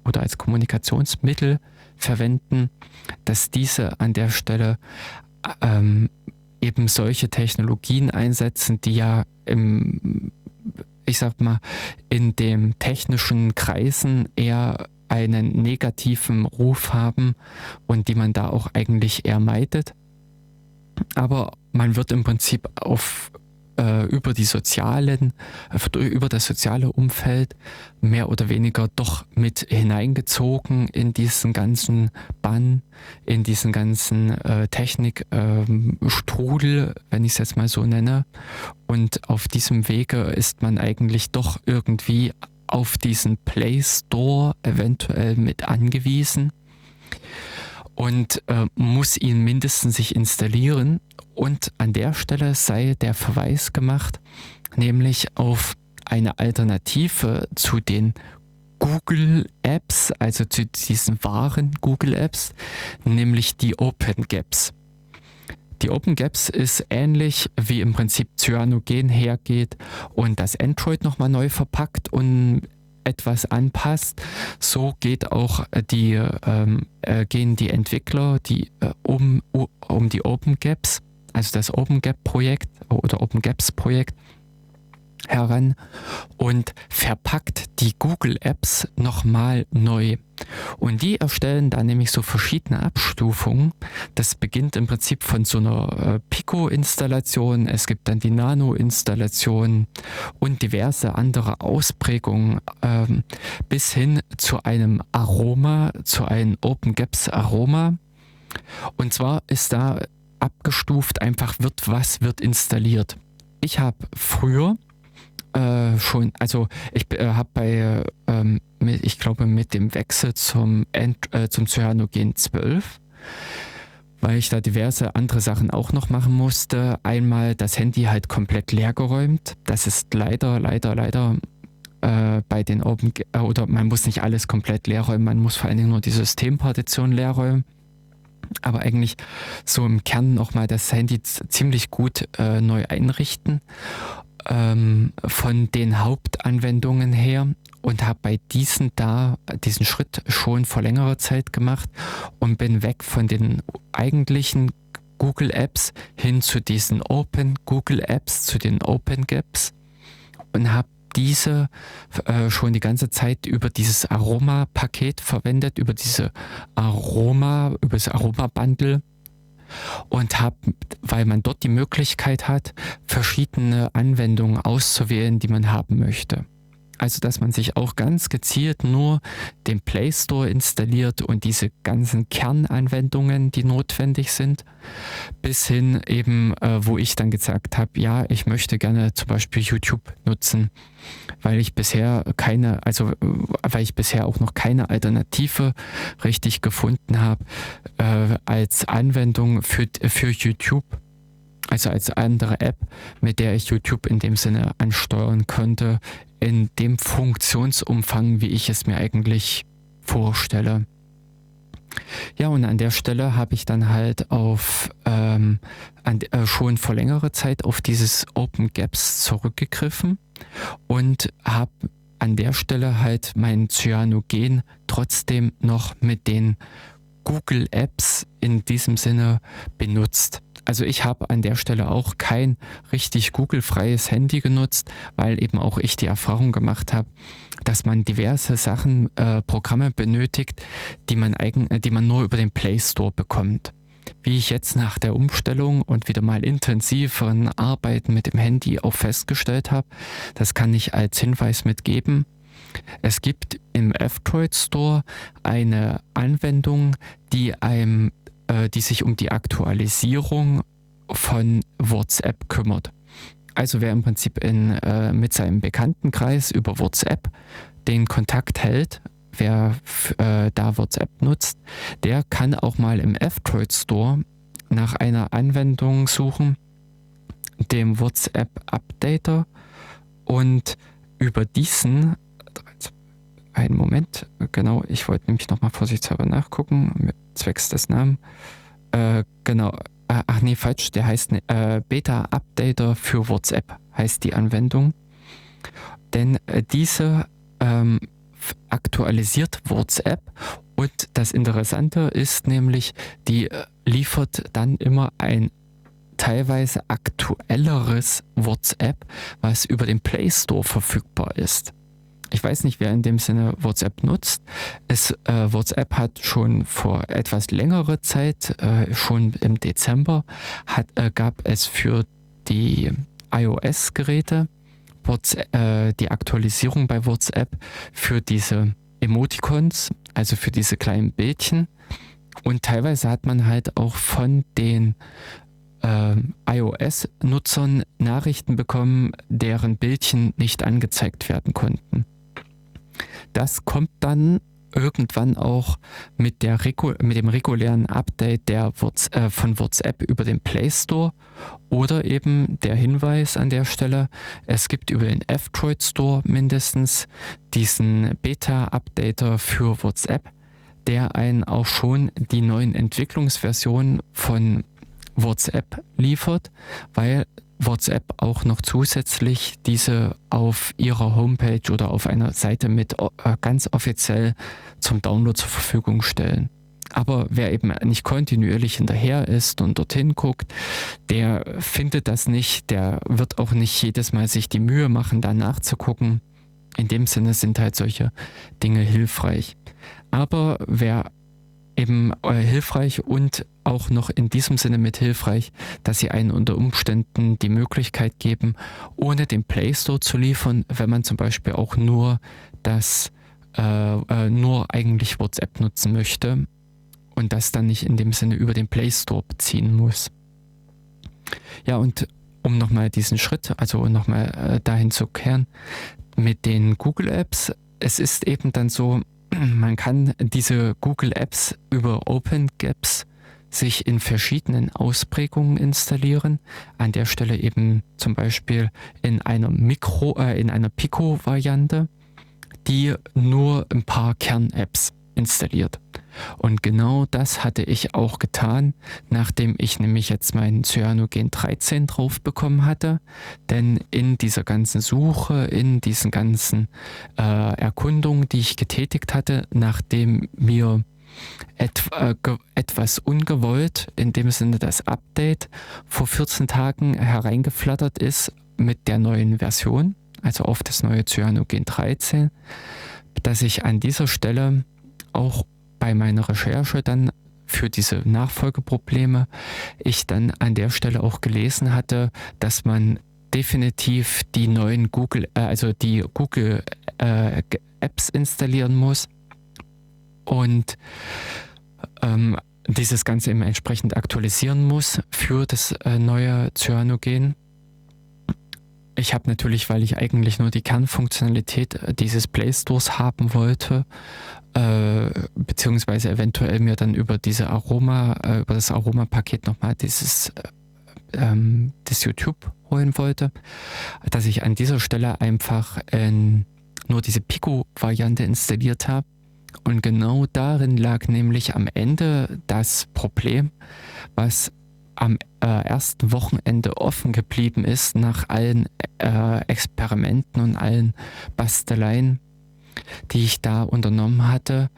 oder als Kommunikationsmittel verwenden, dass diese an der Stelle ähm, eben solche Technologien einsetzen, die ja im ich sag mal, in den technischen Kreisen eher einen negativen Ruf haben und die man da auch eigentlich eher meidet. Aber man wird im Prinzip auf äh, über die sozialen, äh, über das soziale Umfeld mehr oder weniger doch mit hineingezogen in diesen ganzen Bann, in diesen ganzen äh, Technikstrudel, ähm, wenn ich es jetzt mal so nenne. Und auf diesem Wege ist man eigentlich doch irgendwie auf diesen Play Store eventuell mit angewiesen und äh, muss ihn mindestens sich installieren. Und an der Stelle sei der Verweis gemacht, nämlich auf eine Alternative zu den Google Apps, also zu diesen wahren Google Apps, nämlich die Open Gaps. Die Open Gaps ist ähnlich wie im Prinzip Cyanogen hergeht und das Android nochmal neu verpackt und etwas anpasst, so geht auch die, ähm, äh, gehen die Entwickler die, äh, um, um die Open Gaps, also das Open Gap Projekt oder Open Gaps Projekt heran und verpackt die Google Apps nochmal neu. Und die erstellen da nämlich so verschiedene Abstufungen. Das beginnt im Prinzip von so einer äh, Pico-Installation, es gibt dann die Nano-Installation und diverse andere Ausprägungen ähm, bis hin zu einem Aroma, zu einem OpenGaps Aroma. Und zwar ist da abgestuft einfach wird was wird installiert. Ich habe früher äh, schon, also ich äh, habe bei, ähm, mit, ich glaube mit dem Wechsel zum, End, äh, zum Cyanogen 12, weil ich da diverse andere Sachen auch noch machen musste, einmal das Handy halt komplett leer geräumt. Das ist leider, leider, leider äh, bei den Open, äh, oder man muss nicht alles komplett leer räumen, man muss vor allen Dingen nur die Systempartition leer räumen aber eigentlich so im Kern nochmal das Handy ziemlich gut äh, neu einrichten ähm, von den Hauptanwendungen her und habe bei diesen da diesen Schritt schon vor längerer Zeit gemacht und bin weg von den eigentlichen Google Apps hin zu diesen Open Google Apps, zu den Open Gaps und habe diese äh, schon die ganze Zeit über dieses Aroma-Paket verwendet, über diese Aroma, über das Aroma-Bundle und habe, weil man dort die Möglichkeit hat, verschiedene Anwendungen auszuwählen, die man haben möchte. Also dass man sich auch ganz gezielt nur den Play Store installiert und diese ganzen Kernanwendungen, die notwendig sind, bis hin eben, äh, wo ich dann gesagt habe, ja, ich möchte gerne zum Beispiel YouTube nutzen, weil ich bisher keine, also äh, weil ich bisher auch noch keine Alternative richtig gefunden habe äh, als Anwendung für, für YouTube also als andere App, mit der ich YouTube in dem Sinne ansteuern könnte, in dem Funktionsumfang, wie ich es mir eigentlich vorstelle. Ja, und an der Stelle habe ich dann halt auf ähm, an, äh, schon vor längerer Zeit auf dieses Open Gaps zurückgegriffen und habe an der Stelle halt mein Cyanogen trotzdem noch mit den Google Apps in diesem Sinne benutzt. Also ich habe an der Stelle auch kein richtig Google-freies Handy genutzt, weil eben auch ich die Erfahrung gemacht habe, dass man diverse Sachen, äh, Programme benötigt, die man, eigen, äh, die man nur über den Play Store bekommt. wie ich jetzt nach der Umstellung und wieder mal intensiveren Arbeiten mit dem Handy auch festgestellt habe, das kann ich als Hinweis mitgeben. Es gibt im F-Droid Store eine Anwendung, die einem, die sich um die Aktualisierung von WhatsApp kümmert. Also wer im Prinzip in, äh, mit seinem Bekanntenkreis über WhatsApp den Kontakt hält, wer äh, da WhatsApp nutzt, der kann auch mal im F-Droid Store nach einer Anwendung suchen, dem WhatsApp Updater und über diesen, einen Moment, genau, ich wollte nämlich nochmal vorsichtshalber nachgucken, zwecks des Namens, äh, genau, äh, ach nee, falsch, der heißt äh, Beta Updater für WhatsApp, heißt die Anwendung. Denn äh, diese ähm, aktualisiert WhatsApp und das Interessante ist nämlich, die äh, liefert dann immer ein teilweise aktuelleres WhatsApp, was über den Play Store verfügbar ist. Ich weiß nicht, wer in dem Sinne WhatsApp nutzt. Es, äh, WhatsApp hat schon vor etwas längerer Zeit, äh, schon im Dezember, hat, äh, gab es für die iOS-Geräte äh, die Aktualisierung bei WhatsApp für diese Emoticons, also für diese kleinen Bildchen. Und teilweise hat man halt auch von den äh, iOS-Nutzern Nachrichten bekommen, deren Bildchen nicht angezeigt werden konnten. Das kommt dann irgendwann auch mit, der mit dem regulären Update der äh, von WhatsApp über den Play Store. Oder eben der Hinweis an der Stelle, es gibt über den F-Droid Store mindestens diesen Beta-Updater für WhatsApp, der einen auch schon die neuen Entwicklungsversionen von WhatsApp liefert, weil WhatsApp auch noch zusätzlich diese auf ihrer Homepage oder auf einer Seite mit äh, ganz offiziell zum Download zur Verfügung stellen. Aber wer eben nicht kontinuierlich hinterher ist und dorthin guckt, der findet das nicht, der wird auch nicht jedes Mal sich die Mühe machen, da nachzugucken. In dem Sinne sind halt solche Dinge hilfreich. Aber wer eben äh, hilfreich und auch noch in diesem Sinne mit hilfreich, dass sie einen unter Umständen die Möglichkeit geben, ohne den Play Store zu liefern, wenn man zum Beispiel auch nur das äh, äh, nur eigentlich WhatsApp nutzen möchte und das dann nicht in dem Sinne über den Play Store beziehen muss. Ja, und um nochmal diesen Schritt, also nochmal äh, dahin zu kehren, mit den Google Apps, es ist eben dann so, man kann diese Google Apps über OpenGaps sich in verschiedenen Ausprägungen installieren. An der Stelle eben zum Beispiel in einer Mikro, äh, in einer Pico-Variante, die nur ein paar Kern-Apps installiert. Und genau das hatte ich auch getan, nachdem ich nämlich jetzt mein Cyanogen 13 drauf bekommen hatte. Denn in dieser ganzen Suche, in diesen ganzen äh, Erkundungen, die ich getätigt hatte, nachdem mir et, äh, etwas ungewollt, in dem Sinne das Update vor 14 Tagen hereingeflattert ist mit der neuen Version, also auf das neue Cyanogen 13, dass ich an dieser Stelle auch bei meiner Recherche dann für diese Nachfolgeprobleme ich dann an der Stelle auch gelesen hatte, dass man definitiv die neuen Google, äh, also die Google äh, Apps installieren muss und ähm, dieses Ganze eben entsprechend aktualisieren muss für das äh, neue Cyanogen. Ich habe natürlich, weil ich eigentlich nur die Kernfunktionalität äh, dieses Play Stores haben wollte, äh, beziehungsweise eventuell mir dann über diese Aroma, äh, über das Aroma-Paket nochmal dieses äh, ähm, das YouTube holen wollte, dass ich an dieser Stelle einfach nur diese Pico-Variante installiert habe. Und genau darin lag nämlich am Ende das Problem, was am äh, ersten Wochenende offen geblieben ist nach allen äh, Experimenten und allen Basteleien, die ich da unternommen hatte.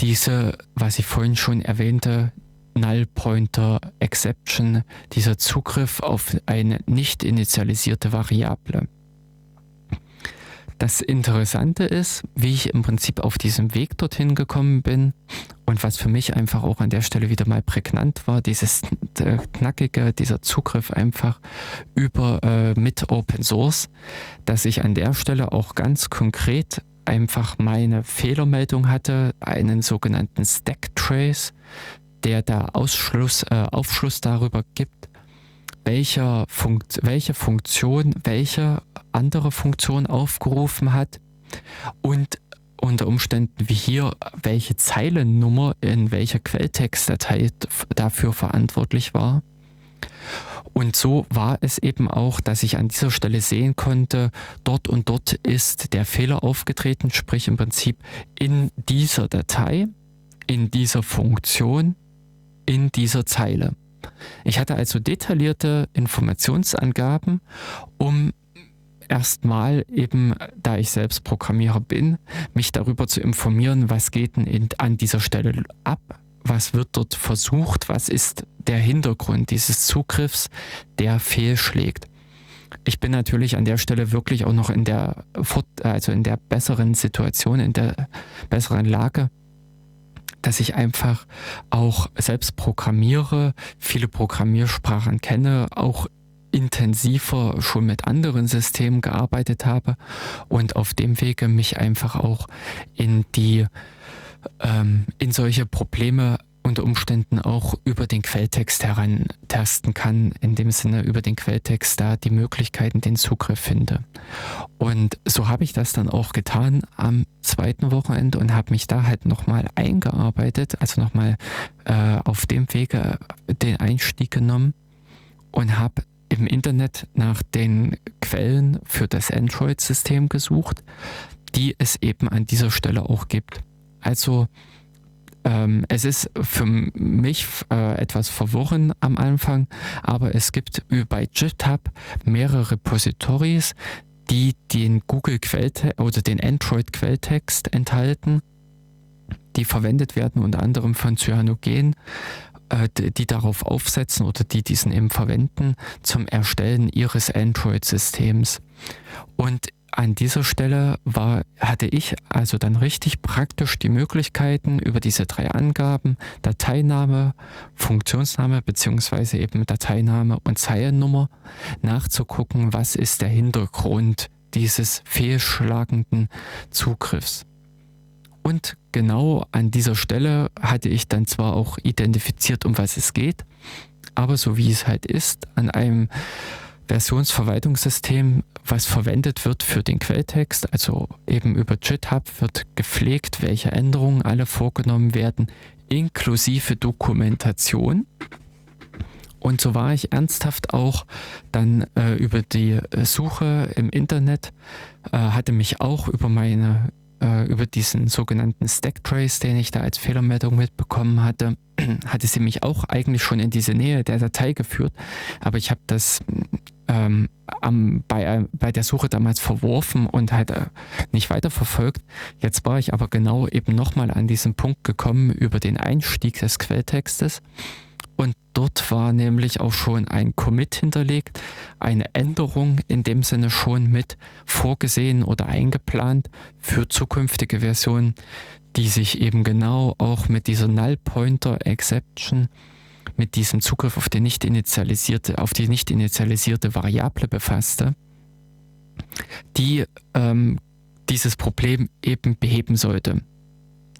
Diese, was ich vorhin schon erwähnte, Null Pointer Exception, dieser Zugriff auf eine nicht initialisierte Variable. Das Interessante ist, wie ich im Prinzip auf diesem Weg dorthin gekommen bin Und was für mich einfach auch an der Stelle wieder mal prägnant war, dieses äh, knackige, dieser Zugriff einfach über äh, mit Open Source, dass ich an der Stelle auch ganz konkret einfach meine Fehlermeldung hatte, einen sogenannten Stack Trace, der da Ausschluss, äh, Aufschluss darüber gibt, welcher Funkt, welche Funktion welche andere Funktion aufgerufen hat und unter Umständen wie hier, welche Zeilennummer in welcher Quelltextdatei dafür verantwortlich war. Und so war es eben auch, dass ich an dieser Stelle sehen konnte, dort und dort ist der Fehler aufgetreten, sprich im Prinzip in dieser Datei, in dieser Funktion, in dieser Zeile. Ich hatte also detaillierte Informationsangaben, um erstmal eben, da ich selbst Programmierer bin, mich darüber zu informieren, was geht denn an dieser Stelle ab, was wird dort versucht, was ist der Hintergrund dieses Zugriffs, der fehlschlägt. Ich bin natürlich an der Stelle wirklich auch noch in der, also in der besseren Situation, in der besseren Lage, dass ich einfach auch selbst programmiere, viele Programmiersprachen kenne, auch intensiver schon mit anderen Systemen gearbeitet habe und auf dem Wege mich einfach auch in die ähm, in solche Probleme unter Umständen auch über den Quelltext herantasten kann, in dem Sinne über den Quelltext da die Möglichkeiten, den Zugriff finde. Und so habe ich das dann auch getan am zweiten Wochenende und habe mich da halt nochmal eingearbeitet, also nochmal äh, auf dem Wege den Einstieg genommen und habe im Internet nach den Quellen für das Android-System gesucht, die es eben an dieser Stelle auch gibt. Also ähm, es ist für mich äh, etwas verworren am Anfang, aber es gibt bei GitHub mehrere Repositories, die den Google Quelltext oder den Android Quelltext enthalten, die verwendet werden unter anderem von Cyanogen äh, die darauf aufsetzen oder die diesen eben verwenden zum Erstellen ihres Android-Systems. Und an dieser Stelle war, hatte ich also dann richtig praktisch die Möglichkeiten über diese drei Angaben, Dateiname, Funktionsname beziehungsweise eben Dateiname und Zeilennummer, nachzugucken, was ist der Hintergrund dieses fehlschlagenden Zugriffs. Und genau an dieser Stelle hatte ich dann zwar auch identifiziert, um was es geht, aber so wie es halt ist, an einem Versionsverwaltungssystem, was verwendet wird für den Quelltext, also eben über GitHub wird gepflegt, welche Änderungen alle vorgenommen werden, inklusive Dokumentation. Und so war ich ernsthaft auch dann äh, über die Suche im Internet, äh, hatte mich auch über meine äh, über diesen sogenannten Stack Trace, den ich da als Fehlermeldung mitbekommen hatte, [clears throat] hatte sie mich auch eigentlich schon in diese Nähe der Datei geführt. Aber ich habe das ähm, am, bei, äh, bei der Suche damals verworfen und halt äh, nicht weiterverfolgt. Jetzt war ich aber genau eben nochmal an diesen Punkt gekommen über den Einstieg des Quelltextes. Und dort war nämlich auch schon ein Commit hinterlegt, eine Änderung in dem Sinne schon mit vorgesehen oder eingeplant für zukünftige Versionen, die sich eben genau auch mit dieser Null Pointer Exception mit diesem Zugriff auf die nicht initialisierte, auf die nicht initialisierte Variable befasste, die ähm, dieses Problem eben beheben sollte.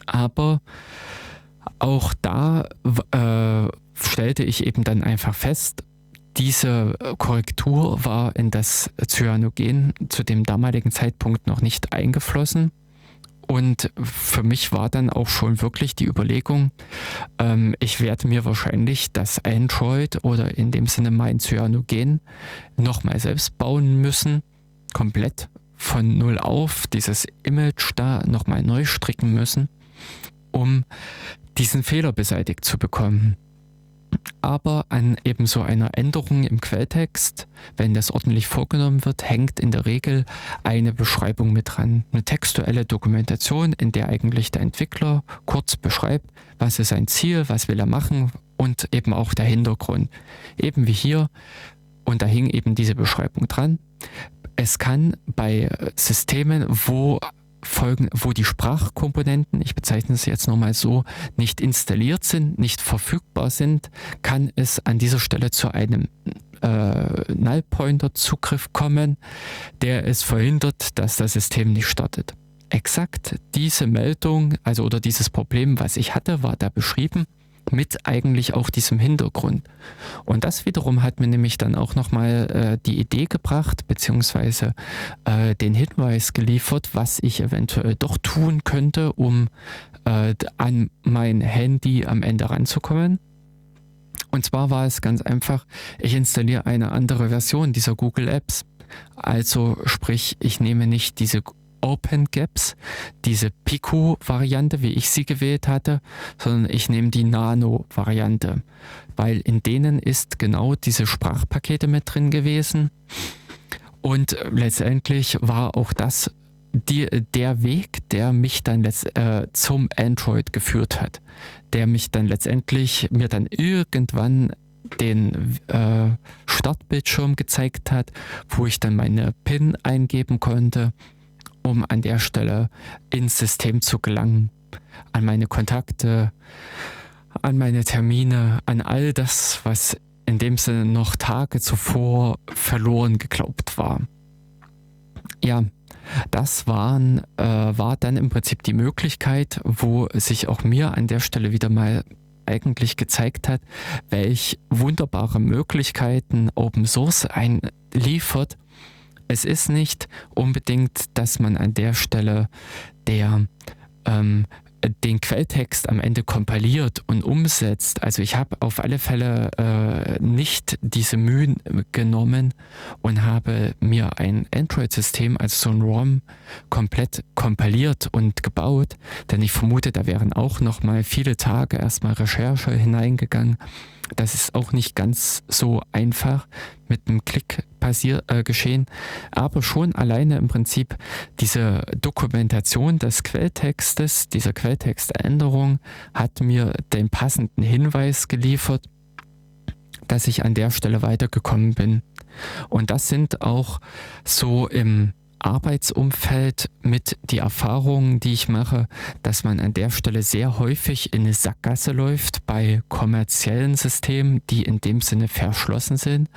Aber auch da äh, stellte ich eben dann einfach fest, diese Korrektur war in das Cyanogen zu dem damaligen Zeitpunkt noch nicht eingeflossen. Und für mich war dann auch schon wirklich die Überlegung, ähm, ich werde mir wahrscheinlich das Android oder in dem Sinne mein Cyanogen nochmal selbst bauen müssen, komplett von null auf, dieses Image da nochmal neu stricken müssen, um diesen Fehler beseitigt zu bekommen aber an eben so einer Änderung im Quelltext, wenn das ordentlich vorgenommen wird, hängt in der Regel eine Beschreibung mit dran. Eine textuelle Dokumentation, in der eigentlich der Entwickler kurz beschreibt, was ist sein Ziel, was will er machen und eben auch der Hintergrund. Eben wie hier, und da hing eben diese Beschreibung dran. Es kann bei Systemen, wo folgen, wo die Sprachkomponenten, ich bezeichne es jetzt nur mal so, nicht installiert sind, nicht verfügbar sind, kann es an dieser Stelle zu einem äh, Null-Pointer-Zugriff kommen, der es verhindert, dass das System nicht startet. Exakt diese Meldung, also oder dieses Problem, was ich hatte, war da beschrieben mit eigentlich auch diesem Hintergrund. Und das wiederum hat mir nämlich dann auch nochmal äh, die Idee gebracht, beziehungsweise äh, den Hinweis geliefert, was ich eventuell doch tun könnte, um äh, an mein Handy am Ende ranzukommen. Und zwar war es ganz einfach, ich installiere eine andere Version dieser Google Apps. Also sprich, ich nehme nicht diese Open Gaps, diese Pico-Variante, wie ich sie gewählt hatte, sondern ich nehme die Nano-Variante, weil in denen ist genau diese Sprachpakete mit drin gewesen. Und letztendlich war auch das die, der Weg, der mich dann letzt, äh, zum Android geführt hat, der mich dann letztendlich mir dann irgendwann den äh, Startbildschirm gezeigt hat, wo ich dann meine PIN eingeben konnte um an der Stelle ins System zu gelangen, an meine Kontakte, an meine Termine, an all das, was in dem Sinne noch Tage zuvor verloren geglaubt war. Ja, das waren, äh, war dann im Prinzip die Möglichkeit, wo sich auch mir an der Stelle wieder mal eigentlich gezeigt hat, welch wunderbare Möglichkeiten Open Source einliefert, es ist nicht unbedingt, dass man an der Stelle der ähm, den Quelltext am Ende kompiliert und umsetzt. Also ich habe auf alle Fälle äh, nicht diese Mühen genommen und habe mir ein Android-System, also so ein ROM, komplett kompiliert und gebaut, denn ich vermute, da wären auch noch mal viele Tage erstmal Recherche hineingegangen. Das ist auch nicht ganz so einfach mit einem Klick passier, äh, geschehen, aber schon alleine im Prinzip diese Dokumentation des Quelltextes, dieser Quelltextänderung hat mir den passenden Hinweis geliefert, dass ich an der Stelle weitergekommen bin. Und das sind auch so im Arbeitsumfeld mit die Erfahrungen, die ich mache, dass man an der Stelle sehr häufig in eine Sackgasse läuft bei kommerziellen Systemen, die in dem Sinne verschlossen sind.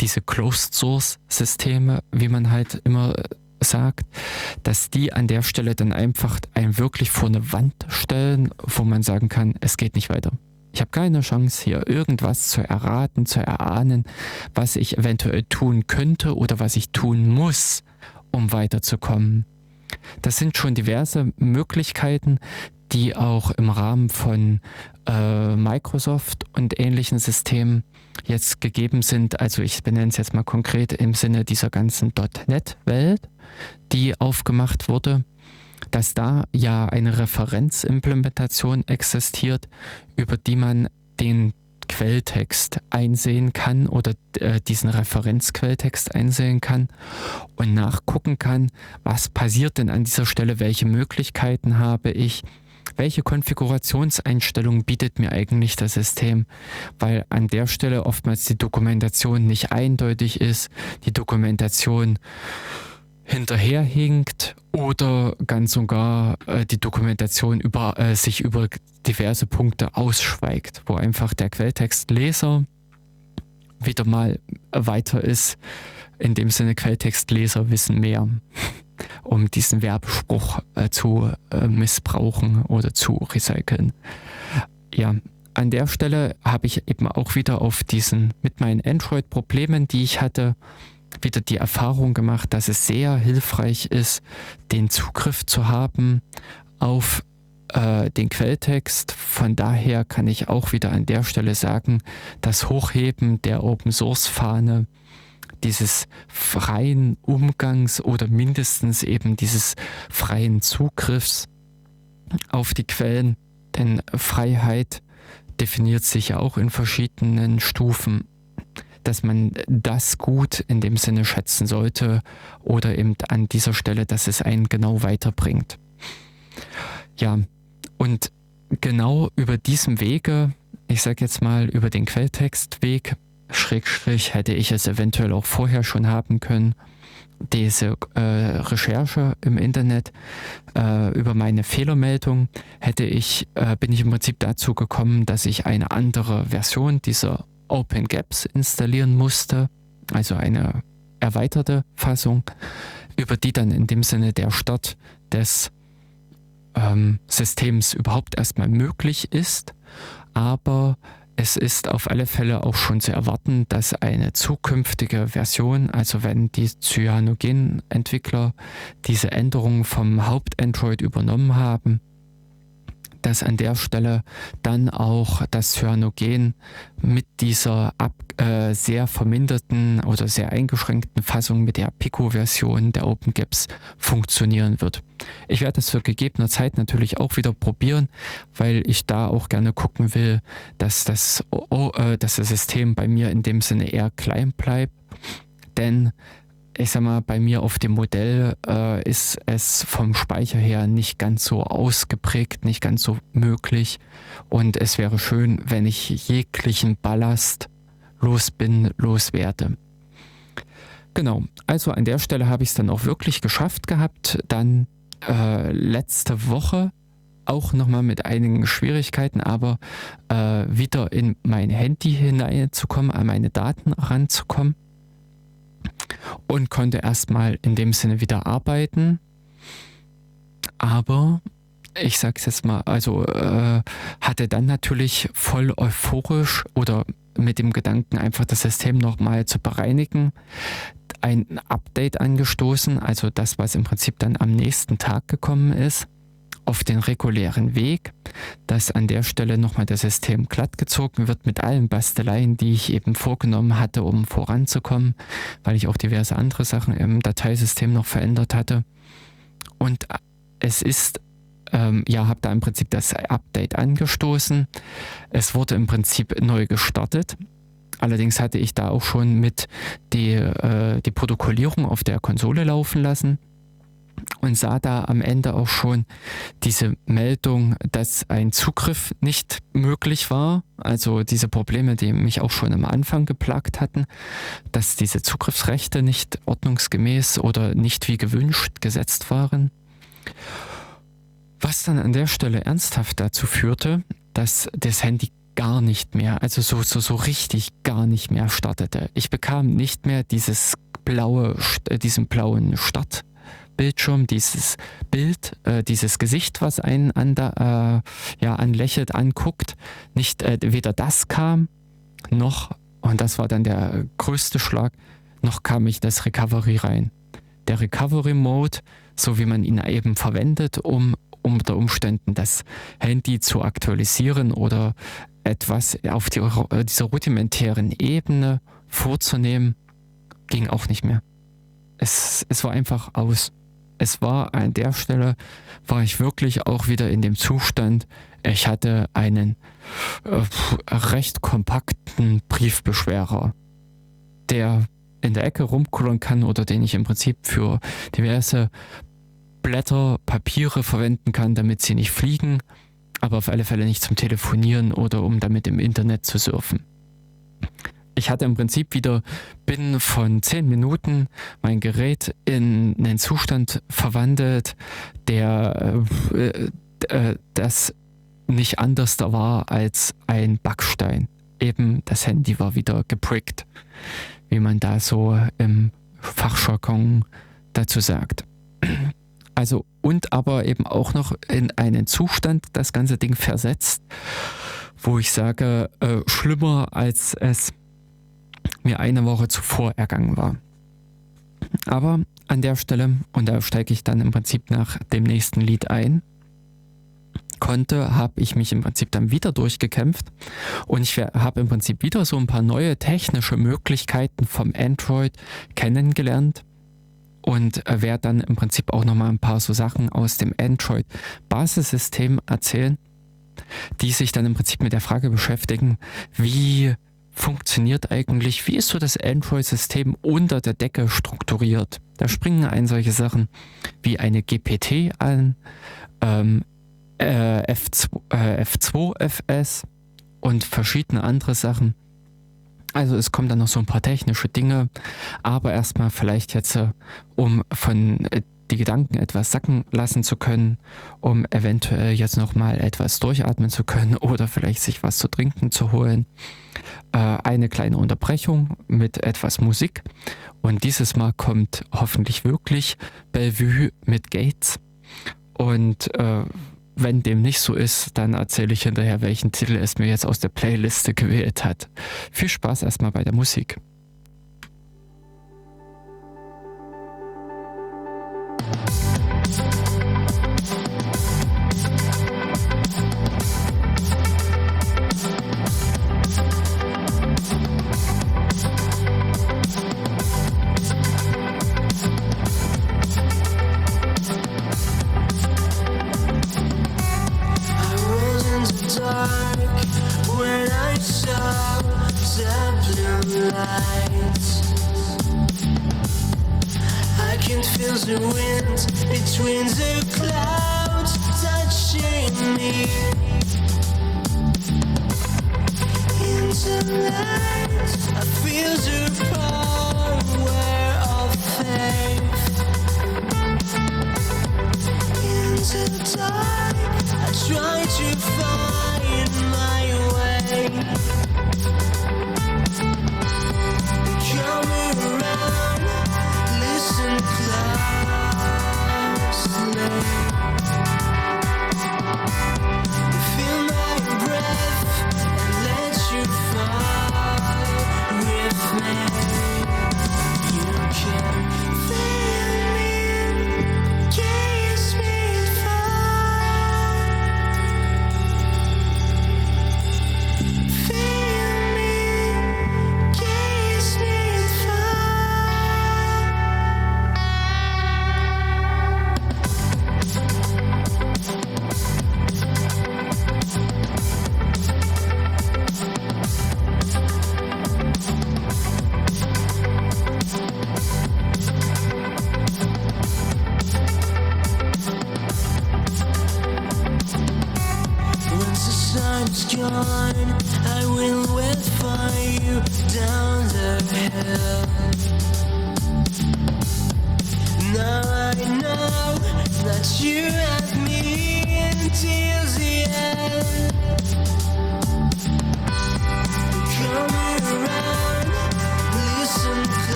Diese Closed Source Systeme, wie man halt immer sagt, dass die an der Stelle dann einfach einen wirklich vor eine Wand stellen, wo man sagen kann, es geht nicht weiter. Ich habe keine Chance hier irgendwas zu erraten, zu erahnen, was ich eventuell tun könnte oder was ich tun muss, um weiterzukommen. Das sind schon diverse Möglichkeiten, die auch im Rahmen von äh, Microsoft und ähnlichen Systemen jetzt gegeben sind. Also ich benenne es jetzt mal konkret im Sinne dieser ganzen .NET-Welt, die aufgemacht wurde, dass da ja eine Referenzimplementation existiert, über die man den Quelltext einsehen kann oder äh, diesen Referenzquelltext einsehen kann und nachgucken kann, was passiert denn an dieser Stelle, welche Möglichkeiten habe ich, welche Konfigurationseinstellungen bietet mir eigentlich das System, weil an der Stelle oftmals die Dokumentation nicht eindeutig ist, die Dokumentation hinterherhinkt oder ganz und gar äh, die Dokumentation über, äh, sich über diverse Punkte ausschweigt, wo einfach der Quelltextleser wieder mal weiter ist. In dem Sinne, Quelltextleser wissen mehr, um diesen Werbespruch äh, zu äh, missbrauchen oder zu recyceln. Ja, an der Stelle habe ich eben auch wieder auf diesen, mit meinen Android-Problemen, die ich hatte, wieder die Erfahrung gemacht, dass es sehr hilfreich ist, den Zugriff zu haben auf äh, den Quelltext. Von daher kann ich auch wieder an der Stelle sagen, das Hochheben der Open Source Fahne dieses freien Umgangs oder mindestens eben dieses freien Zugriffs auf die Quellen, denn Freiheit definiert sich auch in verschiedenen Stufen dass man das gut in dem Sinne schätzen sollte oder eben an dieser Stelle, dass es einen genau weiterbringt. Ja, und genau über diesem Wege, ich sage jetzt mal über den Quelltextweg, Schrägstrich hätte ich es eventuell auch vorher schon haben können, diese äh, Recherche im Internet äh, über meine Fehlermeldung hätte ich, äh, bin ich im Prinzip dazu gekommen, dass ich eine andere Version dieser OpenGaps installieren musste, also eine erweiterte Fassung, über die dann in dem Sinne der Start des ähm, Systems überhaupt erstmal möglich ist, aber es ist auf alle Fälle auch schon zu erwarten, dass eine zukünftige Version, also wenn die Cyanogen-Entwickler diese Änderungen vom Haupt-Android übernommen haben, dass an der Stelle dann auch das Cyanogen mit dieser ab, äh, sehr verminderten oder sehr eingeschränkten Fassung mit der Pico-Version der OpenGaps funktionieren wird. Ich werde das für gegebener Zeit natürlich auch wieder probieren, weil ich da auch gerne gucken will, dass das, oh, äh, dass das System bei mir in dem Sinne eher klein bleibt. Denn ich sag mal, bei mir auf dem Modell äh, ist es vom Speicher her nicht ganz so ausgeprägt, nicht ganz so möglich. Und es wäre schön, wenn ich jeglichen Ballast los bin, loswerde. Genau, also an der Stelle habe ich es dann auch wirklich geschafft gehabt. Dann äh, letzte Woche auch nochmal mit einigen Schwierigkeiten, aber äh, wieder in mein Handy hineinzukommen, an meine Daten ranzukommen und konnte erstmal in dem Sinne wieder arbeiten. Aber ich sag's jetzt mal, also äh, hatte dann natürlich voll euphorisch oder mit dem Gedanken, einfach das System nochmal zu bereinigen, ein Update angestoßen, also das, was im Prinzip dann am nächsten Tag gekommen ist auf den regulären Weg, dass an der Stelle nochmal das System glatt gezogen wird mit allen Basteleien, die ich eben vorgenommen hatte, um voranzukommen, weil ich auch diverse andere Sachen im Dateisystem noch verändert hatte. Und es ist, ähm, ja, habe da im Prinzip das Update angestoßen. Es wurde im Prinzip neu gestartet. Allerdings hatte ich da auch schon mit die, äh, die Protokollierung auf der Konsole laufen lassen und sah da am Ende auch schon diese Meldung, dass ein Zugriff nicht möglich war. Also diese Probleme, die mich auch schon am Anfang geplagt hatten, dass diese Zugriffsrechte nicht ordnungsgemäß oder nicht wie gewünscht gesetzt waren. Was dann an der Stelle ernsthaft dazu führte, dass das Handy gar nicht mehr, also so, so, so richtig gar nicht mehr startete. Ich bekam nicht mehr dieses blaue, äh, diesen blauen Start Bildschirm, dieses Bild, äh, dieses Gesicht, was einen an da, äh, ja, anlächelt, anguckt, nicht äh, weder das kam, noch, und das war dann der größte Schlag, noch kam ich das Recovery rein. Der Recovery Mode, so wie man ihn eben verwendet, um unter Umständen das Handy zu aktualisieren oder etwas auf die, dieser rudimentären Ebene vorzunehmen, ging auch nicht mehr. Es, es war einfach aus es war an der Stelle, war ich wirklich auch wieder in dem Zustand, ich hatte einen äh, recht kompakten Briefbeschwerer, der in der Ecke rumkullern kann oder den ich im Prinzip für diverse Blätter, Papiere verwenden kann, damit sie nicht fliegen, aber auf alle Fälle nicht zum Telefonieren oder um damit im Internet zu surfen ich hatte im Prinzip wieder binnen von zehn Minuten mein Gerät in einen Zustand verwandelt, der äh, äh, das nicht anders da war als ein Backstein. Eben das Handy war wieder geprickt, wie man da so im Fachjargon dazu sagt. Also und aber eben auch noch in einen Zustand das ganze Ding versetzt, wo ich sage, äh, schlimmer als es mir eine Woche zuvor ergangen war. Aber an der Stelle, und da steige ich dann im Prinzip nach dem nächsten Lied ein, konnte, habe ich mich im Prinzip dann wieder durchgekämpft und ich habe im Prinzip wieder so ein paar neue technische Möglichkeiten vom Android kennengelernt und werde dann im Prinzip auch nochmal ein paar so Sachen aus dem Android-Basissystem erzählen, die sich dann im Prinzip mit der Frage beschäftigen, wie funktioniert eigentlich, wie ist so das Android-System unter der Decke strukturiert? Da springen ein solche Sachen wie eine GPT an, ähm, äh, F2, äh, F2 FS und verschiedene andere Sachen. Also es kommen dann noch so ein paar technische Dinge, aber erstmal vielleicht jetzt, äh, um von äh, die Gedanken etwas sacken lassen zu können, um eventuell jetzt nochmal etwas durchatmen zu können [laughs] oder vielleicht sich was zu trinken zu holen. Äh, eine kleine Unterbrechung mit etwas Musik und dieses Mal kommt hoffentlich wirklich Bellevue mit Gates und äh, wenn dem nicht so ist, dann erzähle ich hinterher, welchen Titel es mir jetzt aus der Playliste gewählt hat. Viel Spaß erstmal bei der Musik. to die. I try to find my way.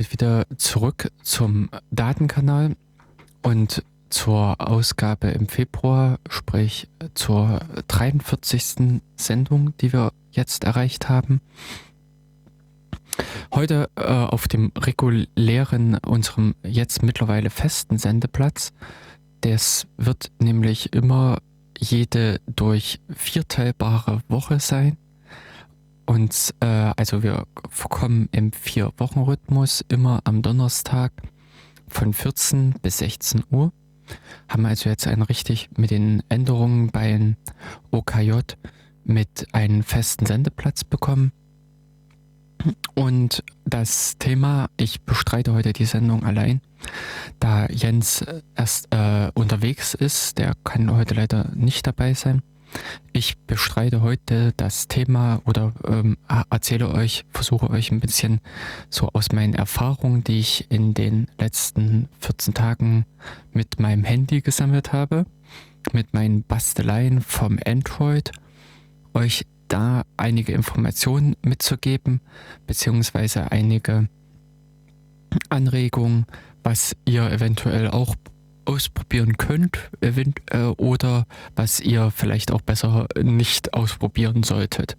Damit wieder zurück zum Datenkanal und zur Ausgabe im Februar, sprich zur 43. Sendung, die wir jetzt erreicht haben. Heute äh, auf dem regulären, unserem jetzt mittlerweile festen Sendeplatz. Das wird nämlich immer jede durch vierteilbare Woche sein. Und äh, also wir kommen im Vier-Wochen-Rhythmus immer am Donnerstag von 14 bis 16 Uhr. Haben also jetzt einen richtig mit den Änderungen bei OKJ mit einem festen Sendeplatz bekommen. Und das Thema, ich bestreite heute die Sendung allein, da Jens erst äh, unterwegs ist, der kann heute leider nicht dabei sein. Ich bestreite heute das Thema oder ähm, erzähle euch, versuche euch ein bisschen so aus meinen Erfahrungen, die ich in den letzten 14 Tagen mit meinem Handy gesammelt habe, mit meinen Basteleien vom Android, euch da einige Informationen mitzugeben, beziehungsweise einige Anregungen, was ihr eventuell auch ausprobieren könnt äh, oder was ihr vielleicht auch besser nicht ausprobieren solltet.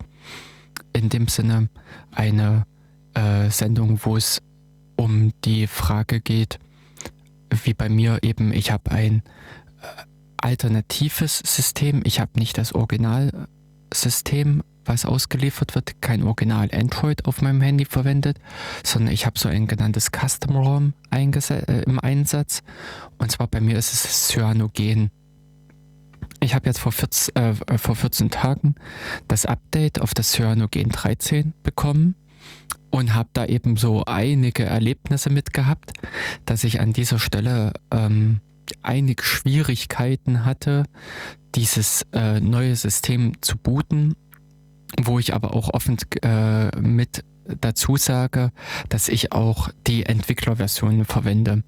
In dem Sinne eine äh, Sendung, wo es um die Frage geht, wie bei mir eben, ich habe ein äh, alternatives System, ich habe nicht das Originalsystem was ausgeliefert wird, kein Original Android auf meinem Handy verwendet, sondern ich habe so ein genanntes Custom ROM äh, im Einsatz. Und zwar bei mir ist es Cyanogen. Ich habe jetzt vor 14, äh, vor 14 Tagen das Update auf das Cyanogen 13 bekommen und habe da eben so einige Erlebnisse mit gehabt, dass ich an dieser Stelle ähm, einige Schwierigkeiten hatte, dieses äh, neue System zu booten wo ich aber auch offen äh, mit dazu sage, dass ich auch die Entwicklerversion verwende.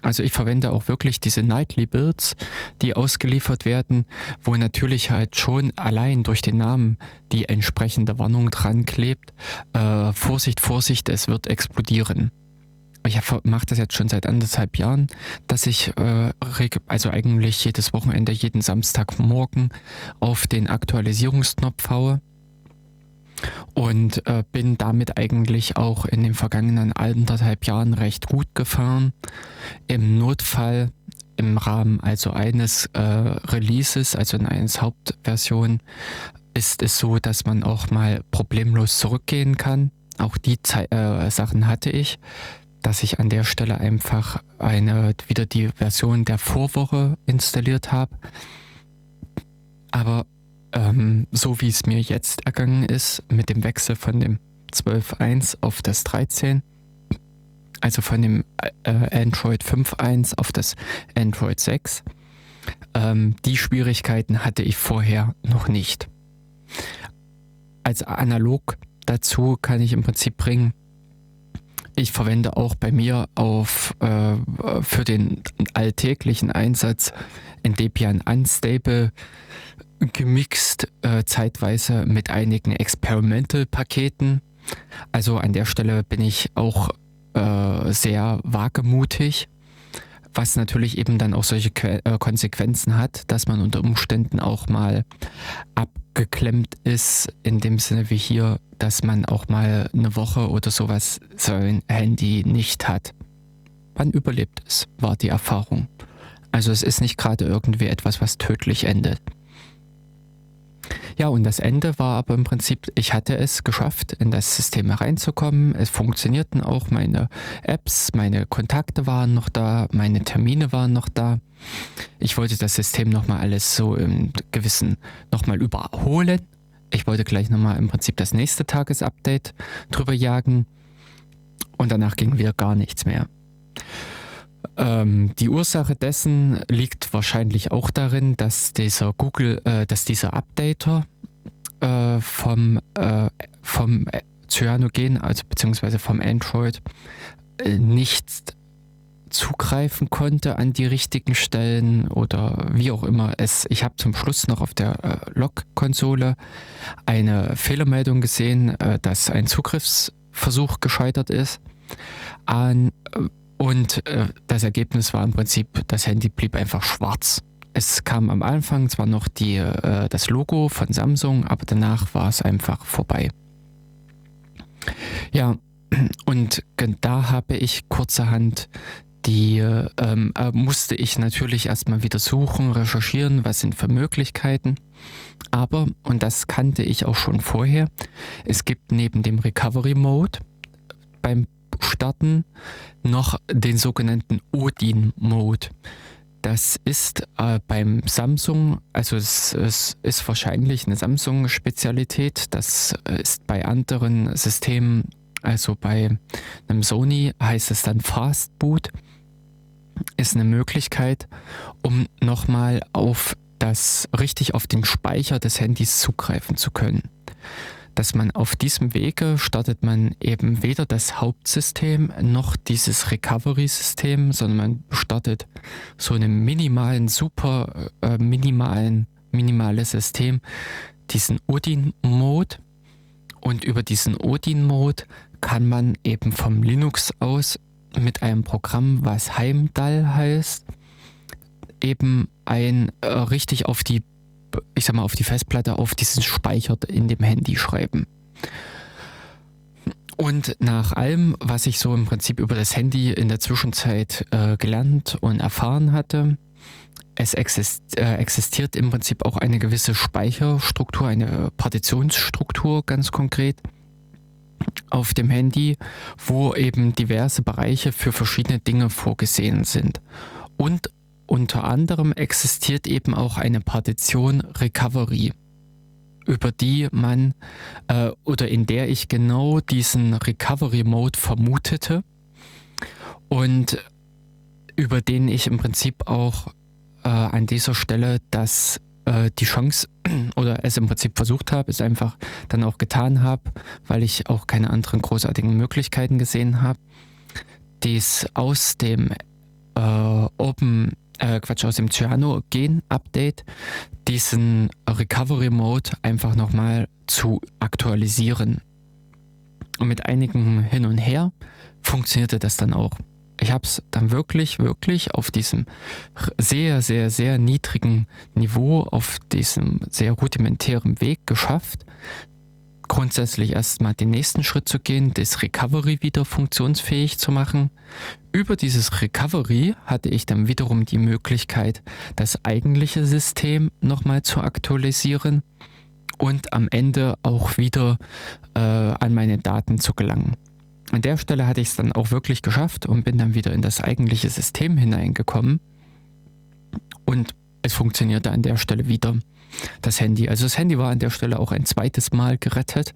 Also ich verwende auch wirklich diese Nightly Builds, die ausgeliefert werden, wo natürlich halt schon allein durch den Namen die entsprechende Warnung dran klebt. Äh, Vorsicht, Vorsicht, es wird explodieren. Ich mache das jetzt schon seit anderthalb Jahren, dass ich äh, also eigentlich jedes Wochenende, jeden Samstagmorgen auf den Aktualisierungsknopf haue und äh, bin damit eigentlich auch in den vergangenen anderthalb Jahren recht gut gefahren. Im Notfall im Rahmen also eines äh, Releases, also in eines Hauptversion, ist es so, dass man auch mal problemlos zurückgehen kann. Auch die Ze äh, Sachen hatte ich, dass ich an der Stelle einfach eine wieder die Version der Vorwoche installiert habe. Aber ähm, so wie es mir jetzt ergangen ist, mit dem Wechsel von dem 12.1 auf das 13, also von dem äh, Android 5.1 auf das Android 6, ähm, die Schwierigkeiten hatte ich vorher noch nicht. Als analog dazu kann ich im Prinzip bringen, ich verwende auch bei mir auf äh, für den alltäglichen Einsatz in Debian Unstable gemixt, äh, zeitweise mit einigen Experimental-Paketen. Also an der Stelle bin ich auch äh, sehr wagemutig, was natürlich eben dann auch solche que äh, Konsequenzen hat, dass man unter Umständen auch mal abgeklemmt ist, in dem Sinne wie hier, dass man auch mal eine Woche oder sowas sein Handy nicht hat. Man überlebt es, war die Erfahrung. Also es ist nicht gerade irgendwie etwas, was tödlich endet. Ja, und das Ende war aber im Prinzip, ich hatte es geschafft, in das System reinzukommen. Es funktionierten auch meine Apps, meine Kontakte waren noch da, meine Termine waren noch da. Ich wollte das System nochmal alles so im gewissen nochmal überholen. Ich wollte gleich nochmal im Prinzip das nächste Tagesupdate drüber jagen. Und danach ging wieder gar nichts mehr. Ähm, die Ursache dessen liegt wahrscheinlich auch darin, dass dieser Google, äh, dass dieser Updater äh, vom, äh, vom Cyanogen, also beziehungsweise vom Android, äh, nicht zugreifen konnte an die richtigen Stellen oder wie auch immer es. Ich habe zum Schluss noch auf der äh, Log-Konsole eine Fehlermeldung gesehen, äh, dass ein Zugriffsversuch gescheitert ist. An, und äh, das Ergebnis war im Prinzip, das Handy blieb einfach schwarz. Es kam am Anfang zwar noch die, äh, das Logo von Samsung, aber danach war es einfach vorbei. Ja, und da habe ich kurzerhand die ähm, äh, musste ich natürlich erstmal wieder suchen, recherchieren, was sind für Möglichkeiten. Aber, und das kannte ich auch schon vorher, es gibt neben dem Recovery Mode beim Starten noch den sogenannten Odin Mode. Das ist äh, beim Samsung, also es, es, ist wahrscheinlich eine Samsung-Spezialität. Das ist bei anderen Systemen, also bei einem Sony heißt es dann Fast Boot, ist eine Möglichkeit, um nochmal auf das richtig auf den Speicher des Handys zugreifen zu können dass man auf diesem Wege startet man eben weder das Hauptsystem noch dieses Recovery-System, sondern man startet so einen minimalen, super äh, minimalen, minimales System, diesen Odin-Mode. Und über diesen Odin-Mode kann man eben vom Linux aus mit einem Programm, was Heimdall heißt, eben ein äh, richtig auf die ich sag mal, auf die Festplatte, auf diesen Speicher in dem Handy schreiben. Und nach allem, was ich so im Prinzip über das Handy in der Zwischenzeit äh, gelernt und erfahren hatte, es exist äh, existiert im Prinzip auch eine gewisse Speicherstruktur, eine Partitionsstruktur ganz konkret auf dem Handy, wo eben diverse Bereiche für verschiedene Dinge vorgesehen sind. Und unter anderem existiert eben auch eine Partition Recovery, über die man äh, oder in der ich genau diesen Recovery Mode vermutete und über den ich im Prinzip auch äh, an dieser Stelle das äh, die Chance [clears throat] oder es im Prinzip versucht habe, es einfach dann auch getan habe, weil ich auch keine anderen großartigen Möglichkeiten gesehen habe, dies aus dem äh, Open äh, Quatsch, aus dem Cyano-Gen-Update diesen Recovery Mode einfach nochmal zu aktualisieren. Und mit einigen Hin und Her funktionierte das dann auch. Ich habe es dann wirklich, wirklich auf diesem sehr, sehr, sehr niedrigen Niveau, auf diesem sehr rudimentären Weg geschafft, grundsätzlich erstmal den nächsten Schritt zu gehen, das Recovery wieder funktionsfähig zu machen. Über dieses Recovery hatte ich dann wiederum die Möglichkeit, das eigentliche System nochmal zu aktualisieren und am Ende auch wieder äh, an meine Daten zu gelangen. An der Stelle hatte ich es dann auch wirklich geschafft und bin dann wieder in das eigentliche System hineingekommen. Und es funktionierte an der Stelle wieder das Handy. Also das Handy war an der Stelle auch ein zweites Mal gerettet.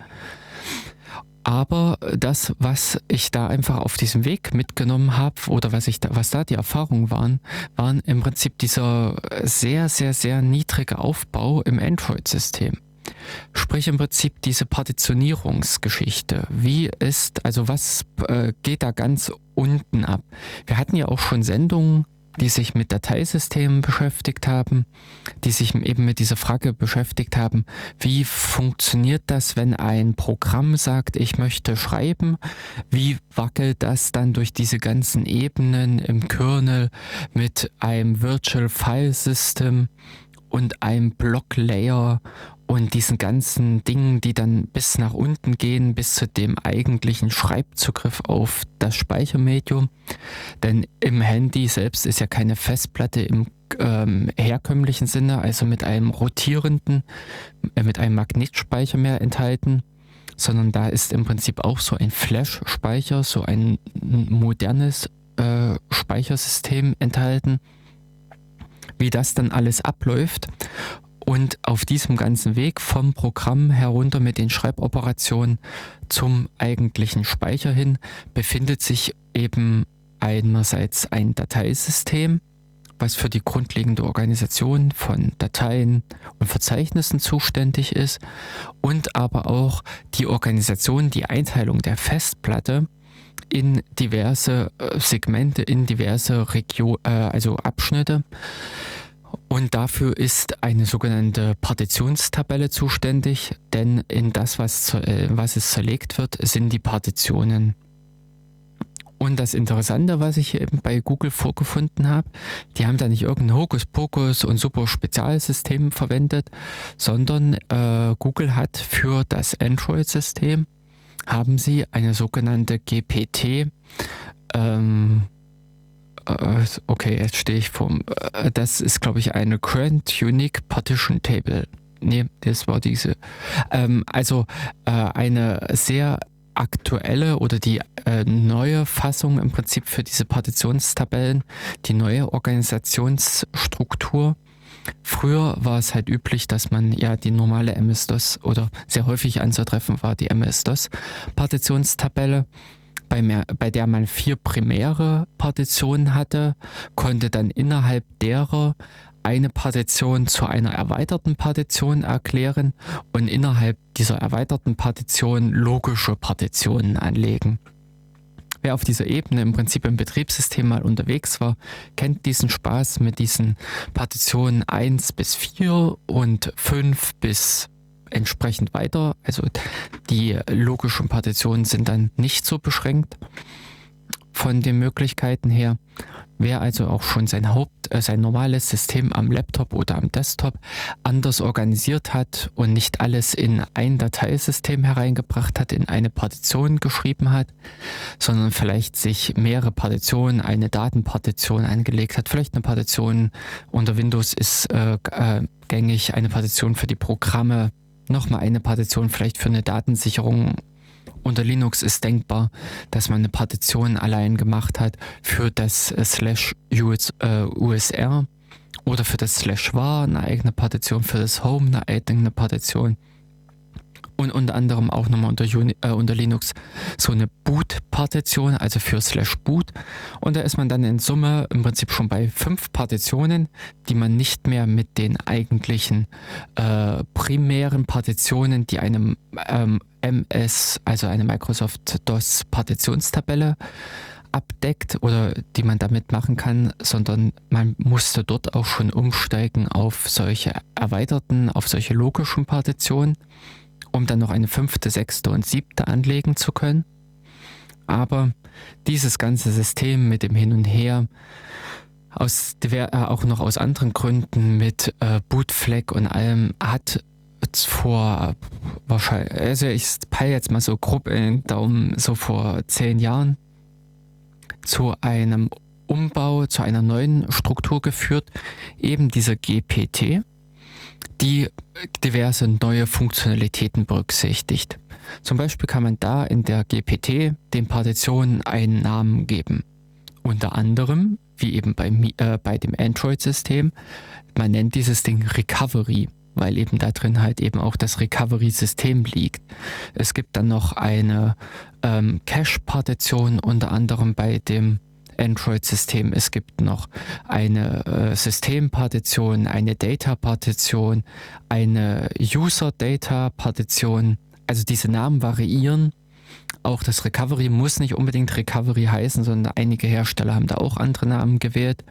Aber das, was ich da einfach auf diesem Weg mitgenommen habe oder was ich da, was da die Erfahrungen waren, waren im Prinzip dieser sehr, sehr, sehr niedrige Aufbau im Android-System. Sprich im Prinzip diese Partitionierungsgeschichte. Wie ist, also was äh, geht da ganz unten ab? Wir hatten ja auch schon Sendungen die sich mit Dateisystemen beschäftigt haben, die sich eben mit dieser Frage beschäftigt haben, wie funktioniert das, wenn ein Programm sagt, ich möchte schreiben, wie wackelt das dann durch diese ganzen Ebenen im Kernel mit einem Virtual File System und einem Block Layer und diesen ganzen Dingen, die dann bis nach unten gehen, bis zu dem eigentlichen Schreibzugriff auf das Speichermedium. Denn im Handy selbst ist ja keine Festplatte im ähm, herkömmlichen Sinne, also mit einem rotierenden, äh, mit einem Magnetspeicher mehr enthalten, sondern da ist im Prinzip auch so ein Flash-Speicher, so ein modernes äh, Speichersystem enthalten. Wie das dann alles abläuft und auf diesem ganzen Weg vom Programm herunter mit den Schreiboperationen zum eigentlichen Speicher hin befindet sich eben einerseits ein Dateisystem, was für die grundlegende Organisation von Dateien und Verzeichnissen zuständig ist und aber auch die Organisation, die Einteilung der Festplatte in diverse äh, Segmente, in diverse Region, äh, also Abschnitte und dafür ist eine sogenannte Partitionstabelle zuständig, denn in das, was, äh, was es zerlegt wird, sind die Partitionen. Und das Interessante, was ich eben bei Google vorgefunden habe, die haben da nicht irgendein Hokuspokus und super Spezialsystem verwendet, sondern äh, Google hat für das Android-System haben sie eine sogenannte GPT ähm, äh, okay, jetzt stehe ich vom. Äh, das ist, glaube ich, eine Current Unique Partition Table. Nee, das war diese. Ähm, also äh, eine sehr aktuelle oder die äh, neue Fassung im Prinzip für diese Partitionstabellen, die neue Organisationsstruktur. Früher war es halt üblich, dass man ja die normale MS-DOS oder sehr häufig anzutreffen war die MS-DOS-Partitionstabelle bei, mehr, bei der man vier primäre Partitionen hatte, konnte dann innerhalb derer eine Partition zu einer erweiterten Partition erklären und innerhalb dieser erweiterten Partition logische Partitionen anlegen. Wer auf dieser Ebene im Prinzip im Betriebssystem mal unterwegs war, kennt diesen Spaß mit diesen Partitionen 1 bis 4 und 5 bis entsprechend weiter. Also die logischen Partitionen sind dann nicht so beschränkt von den Möglichkeiten her. Wer also auch schon sein Haupt, äh, sein normales System am Laptop oder am Desktop anders organisiert hat und nicht alles in ein Dateisystem hereingebracht hat, in eine Partition geschrieben hat, sondern vielleicht sich mehrere Partitionen, eine Datenpartition angelegt hat, vielleicht eine Partition unter Windows ist äh, äh, gängig, eine Partition für die Programme, nochmal eine Partition vielleicht für eine Datensicherung. Unter Linux ist denkbar, dass man eine Partition allein gemacht hat für das äh, slash US, äh, USR oder für das slash var eine eigene Partition, für das Home eine eigene Partition und unter anderem auch nochmal unter, äh, unter Linux so eine Boot-Partition, also für slash boot. Und da ist man dann in Summe im Prinzip schon bei fünf Partitionen, die man nicht mehr mit den eigentlichen äh, primären Partitionen, die einem ähm, MS, also eine Microsoft DOS Partitionstabelle abdeckt oder die man damit machen kann, sondern man musste dort auch schon umsteigen auf solche erweiterten, auf solche logischen Partitionen um dann noch eine fünfte, sechste und siebte anlegen zu können. Aber dieses ganze System mit dem Hin und Her, aus, äh, auch noch aus anderen Gründen mit äh, Bootflag und allem, hat vor wahrscheinlich, also ich peile jetzt mal so grob in den Daumen, so vor zehn Jahren zu einem Umbau, zu einer neuen Struktur geführt, eben dieser GPT die diverse neue Funktionalitäten berücksichtigt. Zum Beispiel kann man da in der GPT den Partitionen einen Namen geben. Unter anderem, wie eben bei, äh, bei dem Android-System, man nennt dieses Ding Recovery, weil eben da drin halt eben auch das Recovery-System liegt. Es gibt dann noch eine ähm, Cache-Partition unter anderem bei dem Android-System. Es gibt noch eine äh, Systempartition, eine Data-Partition, eine User-Data-Partition. Also diese Namen variieren. Auch das Recovery muss nicht unbedingt Recovery heißen, sondern einige Hersteller haben da auch andere Namen gewählt.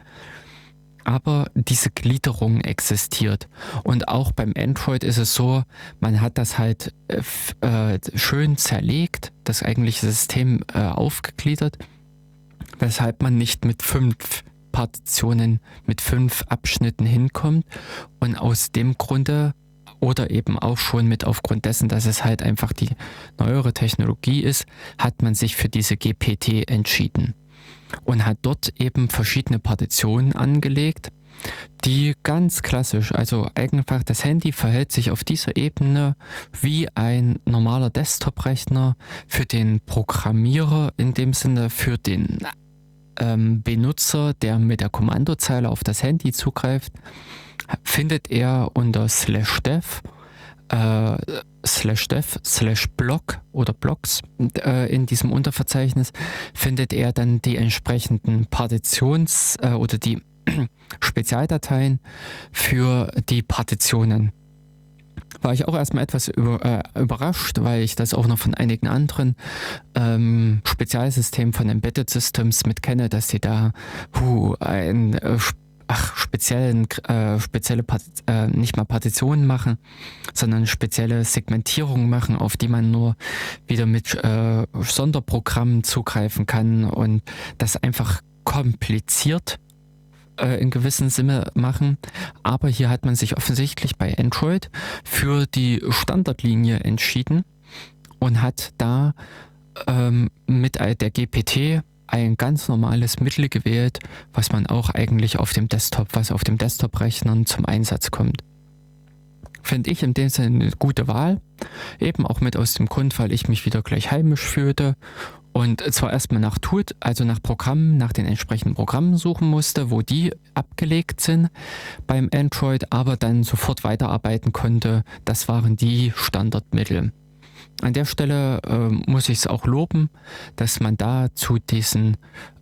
Aber diese Gliederung existiert. Und auch beim Android ist es so, man hat das halt äh, äh schön zerlegt, das eigentliche System äh, aufgegliedert weshalb man nicht mit fünf Partitionen, mit fünf Abschnitten hinkommt. Und aus dem Grunde oder eben auch schon mit aufgrund dessen, dass es halt einfach die neuere Technologie ist, hat man sich für diese GPT entschieden und hat dort eben verschiedene Partitionen angelegt, die ganz klassisch, also einfach das Handy verhält sich auf dieser Ebene wie ein normaler Desktop-Rechner für den Programmierer in dem Sinne, für den ähm, Benutzer, der mit der Kommandozeile auf das Handy zugreift, findet er unter slash dev äh, slash dev slash blog oder blogs äh, in diesem Unterverzeichnis findet er dann die entsprechenden Partitions- äh, oder die [clears throat] Spezialdateien für die Partitionen. War ich auch erstmal etwas über, äh, überrascht, weil ich das auch noch von einigen anderen ähm, Spezialsystemen von Embedded Systems mit kenne, dass sie da hu, ein, äh, ach, speziellen, äh, spezielle, äh, nicht mal Partitionen machen, sondern spezielle Segmentierungen machen, auf die man nur wieder mit äh, Sonderprogrammen zugreifen kann und das einfach kompliziert äh, in gewissem Sinne machen. Aber hier hat man sich offensichtlich bei Android für die Standardlinie entschieden und hat da ähm, mit der GPT ein ganz normales Mittel gewählt, was man auch eigentlich auf dem Desktop, was auf dem Desktop-Rechnern zum Einsatz kommt. Finde ich in dem Sinne eine gute Wahl. Eben auch mit aus dem Grund, weil ich mich wieder gleich heimisch fühlte und zwar erstmal nach Tut, also nach Programmen, nach den entsprechenden Programmen suchen musste, wo die abgelegt sind beim Android, aber dann sofort weiterarbeiten konnte. Das waren die Standardmittel. An der Stelle äh, muss ich es auch loben, dass man da zu diesen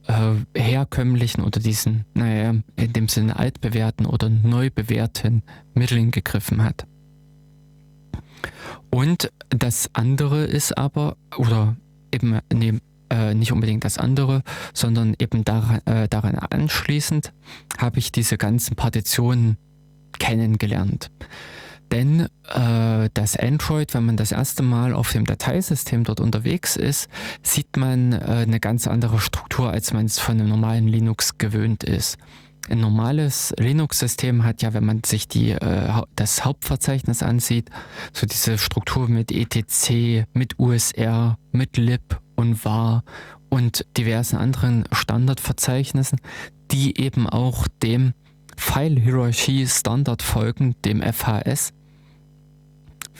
äh, herkömmlichen oder diesen, naja, in dem Sinne altbewährten oder neu bewährten Mitteln gegriffen hat. Und das andere ist aber, oder eben nee, äh, nicht unbedingt das andere, sondern eben daran, äh, daran anschließend habe ich diese ganzen Partitionen kennengelernt. Denn äh, das Android, wenn man das erste Mal auf dem Dateisystem dort unterwegs ist, sieht man äh, eine ganz andere Struktur, als man es von einem normalen Linux gewöhnt ist. Ein normales Linux-System hat ja, wenn man sich die, äh, das Hauptverzeichnis ansieht, so diese Struktur mit etc, mit USR, mit lib und var und diversen anderen Standardverzeichnissen, die eben auch dem File-Hierarchie-Standard folgen, dem FHS,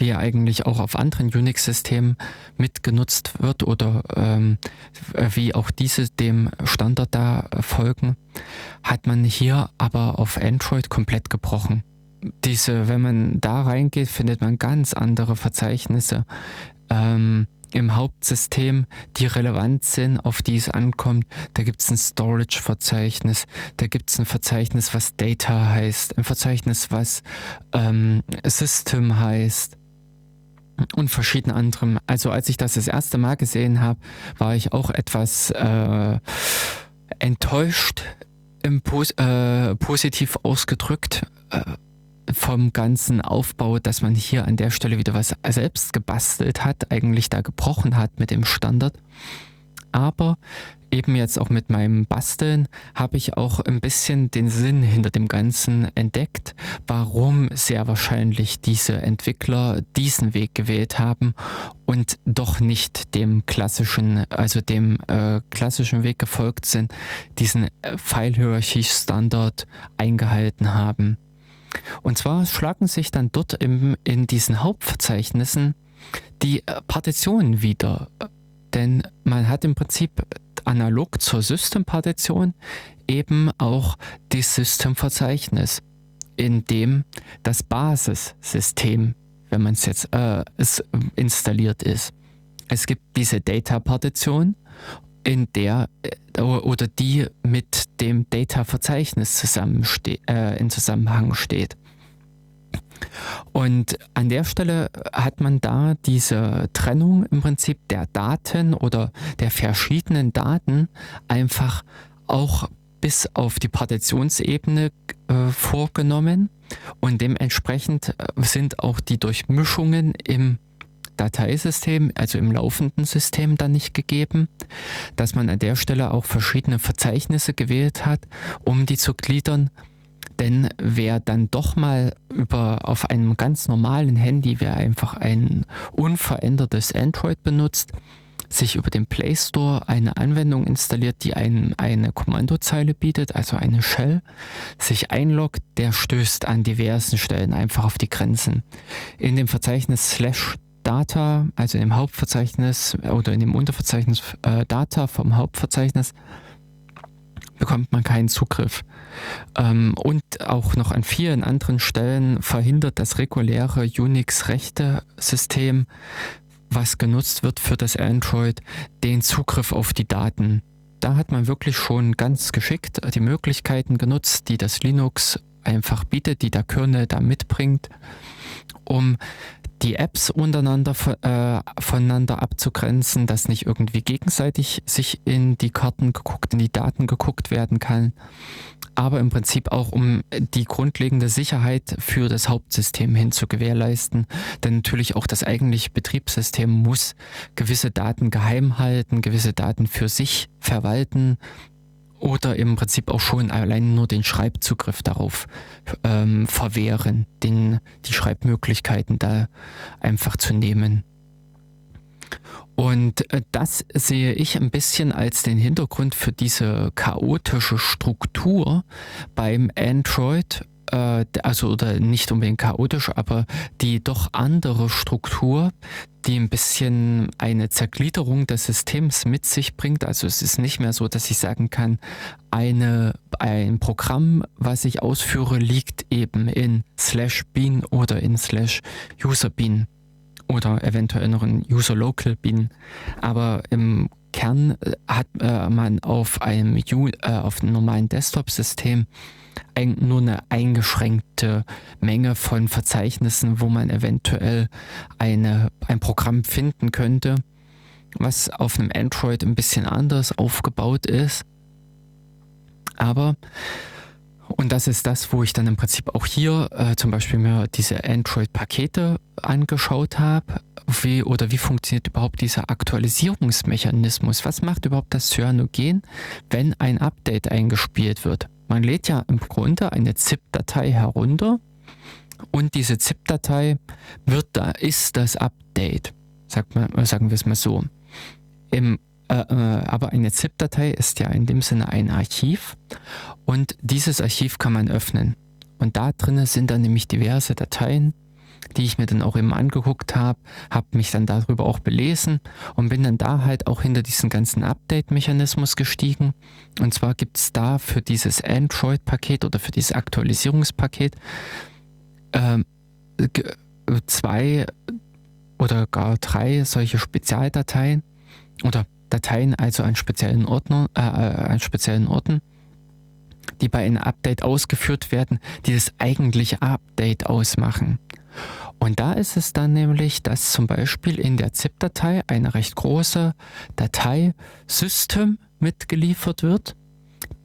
wie er eigentlich auch auf anderen Unix-Systemen mitgenutzt wird oder ähm, wie auch diese dem Standard da folgen, hat man hier aber auf Android komplett gebrochen. Diese, wenn man da reingeht, findet man ganz andere Verzeichnisse ähm, im Hauptsystem, die relevant sind, auf die es ankommt. Da gibt es ein Storage-Verzeichnis, da gibt es ein Verzeichnis, was Data heißt, ein Verzeichnis, was ähm, System heißt und verschiedene anderen. Also als ich das das erste Mal gesehen habe, war ich auch etwas äh, enttäuscht, im Pos äh, positiv ausgedrückt. Äh, vom ganzen Aufbau, dass man hier an der Stelle wieder was selbst gebastelt hat, eigentlich da gebrochen hat mit dem Standard. Aber eben jetzt auch mit meinem Basteln habe ich auch ein bisschen den Sinn hinter dem Ganzen entdeckt, warum sehr wahrscheinlich diese Entwickler diesen Weg gewählt haben und doch nicht dem klassischen, also dem äh, klassischen Weg gefolgt sind, diesen äh, File-Hierarchie-Standard eingehalten haben. Und zwar schlagen sich dann dort im, in diesen Hauptverzeichnissen die äh, Partitionen wieder. Denn man hat im Prinzip analog zur Systempartition eben auch das Systemverzeichnis, in dem das Basissystem, wenn man es jetzt äh, es installiert ist. Es gibt diese Data-Partition, in der äh, oder die mit dem Data-Verzeichnis äh, in Zusammenhang steht. Und an der Stelle hat man da diese Trennung im Prinzip der Daten oder der verschiedenen Daten einfach auch bis auf die Partitionsebene äh, vorgenommen. Und dementsprechend äh, sind auch die Durchmischungen im Dateisystem, also im laufenden System dann nicht gegeben, dass man an der Stelle auch verschiedene Verzeichnisse gewählt hat, um die zu gliedern denn wer dann doch mal über auf einem ganz normalen Handy, wer einfach ein unverändertes Android benutzt, sich über den Play Store eine Anwendung installiert, die einem eine Kommandozeile bietet, also eine Shell, sich einloggt, der stößt an diversen Stellen einfach auf die Grenzen. In dem Verzeichnis slash Data, also dem Hauptverzeichnis oder in dem Unterverzeichnis äh, Data vom Hauptverzeichnis, bekommt man keinen Zugriff. Ähm, und auch noch an vielen anderen Stellen verhindert das reguläre Unix-Rechte-System, was genutzt wird für das Android, den Zugriff auf die Daten. Da hat man wirklich schon ganz geschickt die Möglichkeiten genutzt, die das Linux einfach bietet, die der Kernel da mitbringt, um die Apps untereinander äh, voneinander abzugrenzen, dass nicht irgendwie gegenseitig sich in die Karten geguckt, in die Daten geguckt werden kann, aber im Prinzip auch um die grundlegende Sicherheit für das Hauptsystem hin zu gewährleisten. Denn natürlich auch das eigentliche Betriebssystem muss gewisse Daten geheim halten, gewisse Daten für sich verwalten oder im Prinzip auch schon allein nur den Schreibzugriff darauf ähm, verwehren, den, die Schreibmöglichkeiten da einfach zu nehmen. Und äh, das sehe ich ein bisschen als den Hintergrund für diese chaotische Struktur beim Android äh, also oder nicht unbedingt chaotisch, aber die doch andere Struktur, die ein bisschen eine Zergliederung des Systems mit sich bringt. Also es ist nicht mehr so, dass ich sagen kann, eine, ein Programm, was ich ausführe, liegt eben in slash bean oder in slash user bean oder eventuell noch in user local bean. Aber im Kern äh, hat äh, man auf einem, äh, auf einem normalen Desktop-System nur eine eingeschränkte Menge von Verzeichnissen, wo man eventuell eine, ein Programm finden könnte, was auf einem Android ein bisschen anders aufgebaut ist. Aber und das ist das, wo ich dann im Prinzip auch hier äh, zum Beispiel mir diese Android-Pakete angeschaut habe. Wie oder wie funktioniert überhaupt dieser Aktualisierungsmechanismus? Was macht überhaupt das Cyanogen, wenn ein Update eingespielt wird? Man lädt ja im Grunde eine ZIP-Datei herunter und diese ZIP-Datei wird da, ist das Update. Sagt man, sagen wir es mal so. Im, äh, äh, aber eine ZIP-Datei ist ja in dem Sinne ein Archiv und dieses Archiv kann man öffnen. Und da drinnen sind dann nämlich diverse Dateien, die ich mir dann auch immer angeguckt habe, habe mich dann darüber auch belesen und bin dann da halt auch hinter diesen ganzen Update-Mechanismus gestiegen. Und zwar gibt es da für dieses Android-Paket oder für dieses Aktualisierungspaket äh, zwei oder gar drei solche Spezialdateien oder Dateien also an speziellen, Ordner, äh, äh an speziellen Orten, die bei einem Update ausgeführt werden, die das eigentliche Update ausmachen. Und da ist es dann nämlich, dass zum Beispiel in der ZIP-Datei eine recht große Datei System mitgeliefert wird,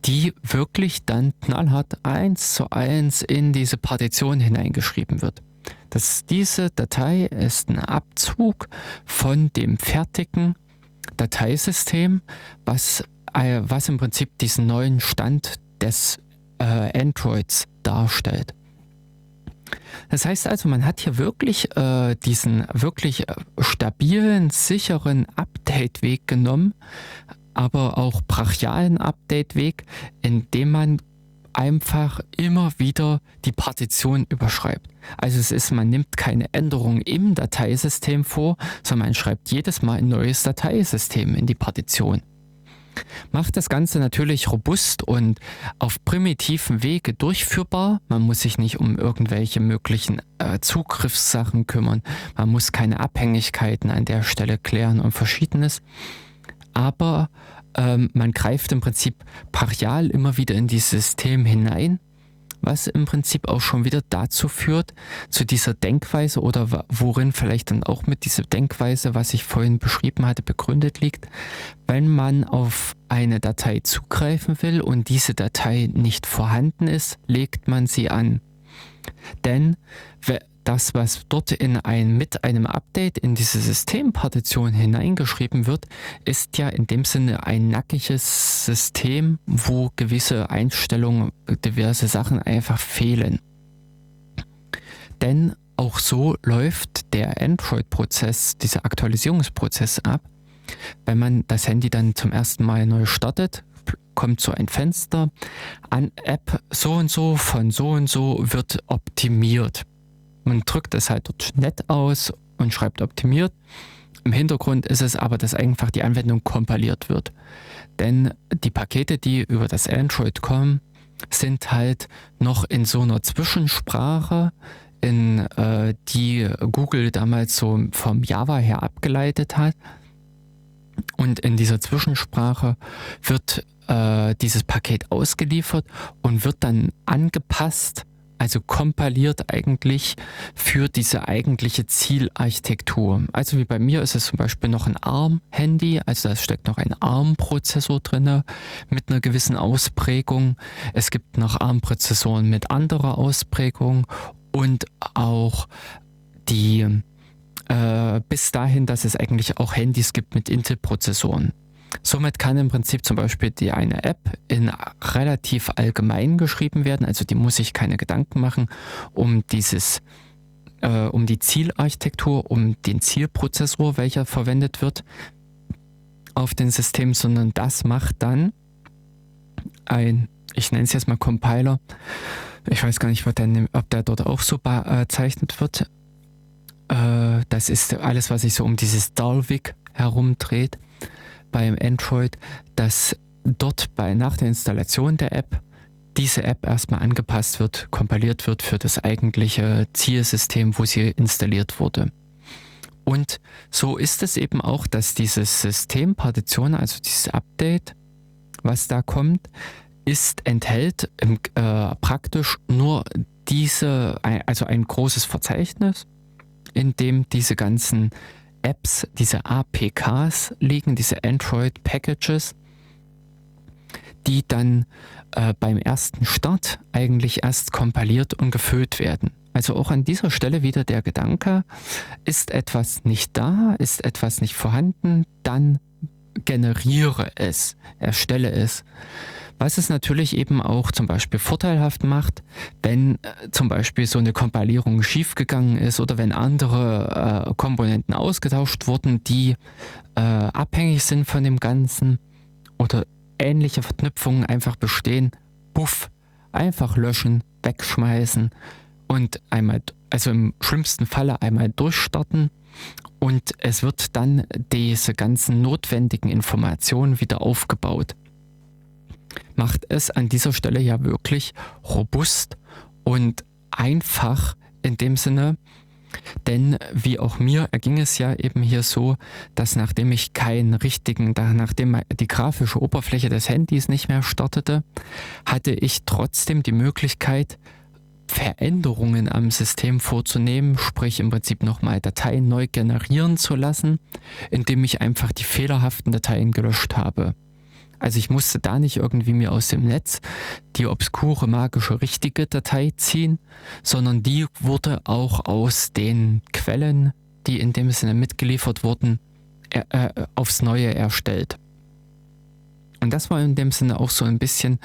die wirklich dann knallhart eins zu eins in diese Partition hineingeschrieben wird. Das, diese Datei ist ein Abzug von dem fertigen Dateisystem, was, äh, was im Prinzip diesen neuen Stand des äh, Androids darstellt. Das heißt also, man hat hier wirklich äh, diesen wirklich äh, stabilen, sicheren Update-Weg genommen, aber auch brachialen Update-Weg, indem man einfach immer wieder die Partition überschreibt. Also es ist, man nimmt keine Änderung im Dateisystem vor, sondern man schreibt jedes Mal ein neues Dateisystem in die Partition macht das Ganze natürlich robust und auf primitiven Wege durchführbar. Man muss sich nicht um irgendwelche möglichen äh, Zugriffssachen kümmern. Man muss keine Abhängigkeiten an der Stelle klären und verschiedenes. Aber ähm, man greift im Prinzip partial immer wieder in dieses System hinein was im Prinzip auch schon wieder dazu führt, zu dieser Denkweise oder worin vielleicht dann auch mit dieser Denkweise, was ich vorhin beschrieben hatte, begründet liegt, wenn man auf eine Datei zugreifen will und diese Datei nicht vorhanden ist, legt man sie an. Denn das, was dort in ein, mit einem Update in diese Systempartition hineingeschrieben wird, ist ja in dem Sinne ein nackiges System, wo gewisse Einstellungen, diverse Sachen einfach fehlen. Denn auch so läuft der Android-Prozess, dieser Aktualisierungsprozess ab. Wenn man das Handy dann zum ersten Mal neu startet, kommt so ein Fenster an App so und so von so und so wird optimiert. Man drückt es halt dort nett aus und schreibt optimiert. Im Hintergrund ist es aber, dass einfach die Anwendung kompiliert wird. Denn die Pakete, die über das Android kommen, sind halt noch in so einer Zwischensprache, in äh, die Google damals so vom Java her abgeleitet hat. Und in dieser Zwischensprache wird äh, dieses Paket ausgeliefert und wird dann angepasst also kompiliert eigentlich für diese eigentliche Zielarchitektur. Also wie bei mir ist es zum Beispiel noch ein ARM-Handy, also da steckt noch ein ARM-Prozessor drin mit einer gewissen Ausprägung. Es gibt noch ARM-Prozessoren mit anderer Ausprägung und auch die äh, bis dahin, dass es eigentlich auch Handys gibt mit Intel-Prozessoren. Somit kann im Prinzip zum Beispiel die eine App in relativ allgemein geschrieben werden, also die muss sich keine Gedanken machen um dieses äh, um die Zielarchitektur, um den Zielprozessor, welcher verwendet wird auf dem System, sondern das macht dann ein, ich nenne es jetzt mal Compiler. Ich weiß gar nicht, ob der, ob der dort auch so bezeichnet wird. Äh, das ist alles, was sich so um dieses Dalvik herumdreht beim Android, dass dort bei nach der Installation der App diese App erstmal angepasst wird, kompiliert wird für das eigentliche Zielsystem, wo sie installiert wurde. Und so ist es eben auch, dass dieses Systempartition, also dieses Update, was da kommt, ist, enthält im, äh, praktisch nur diese, also ein großes Verzeichnis, in dem diese ganzen Apps, diese APKs liegen, diese Android Packages, die dann äh, beim ersten Start eigentlich erst kompiliert und gefüllt werden. Also auch an dieser Stelle wieder der Gedanke, ist etwas nicht da, ist etwas nicht vorhanden, dann generiere es, erstelle es. Was es natürlich eben auch zum Beispiel vorteilhaft macht, wenn äh, zum Beispiel so eine Kompilierung schiefgegangen ist oder wenn andere äh, Komponenten ausgetauscht wurden, die äh, abhängig sind von dem Ganzen oder ähnliche Verknüpfungen einfach bestehen, puff, einfach löschen, wegschmeißen und einmal, also im schlimmsten Falle einmal durchstarten und es wird dann diese ganzen notwendigen Informationen wieder aufgebaut macht es an dieser Stelle ja wirklich robust und einfach in dem Sinne, denn wie auch mir erging es ja eben hier so, dass nachdem ich keinen richtigen, nachdem die grafische Oberfläche des Handys nicht mehr startete, hatte ich trotzdem die Möglichkeit, Veränderungen am System vorzunehmen, sprich im Prinzip nochmal Dateien neu generieren zu lassen, indem ich einfach die fehlerhaften Dateien gelöscht habe. Also ich musste da nicht irgendwie mir aus dem Netz die obskure, magische, richtige Datei ziehen, sondern die wurde auch aus den Quellen, die in dem Sinne mitgeliefert wurden, äh, aufs Neue erstellt. Und das war in dem Sinne auch so ein bisschen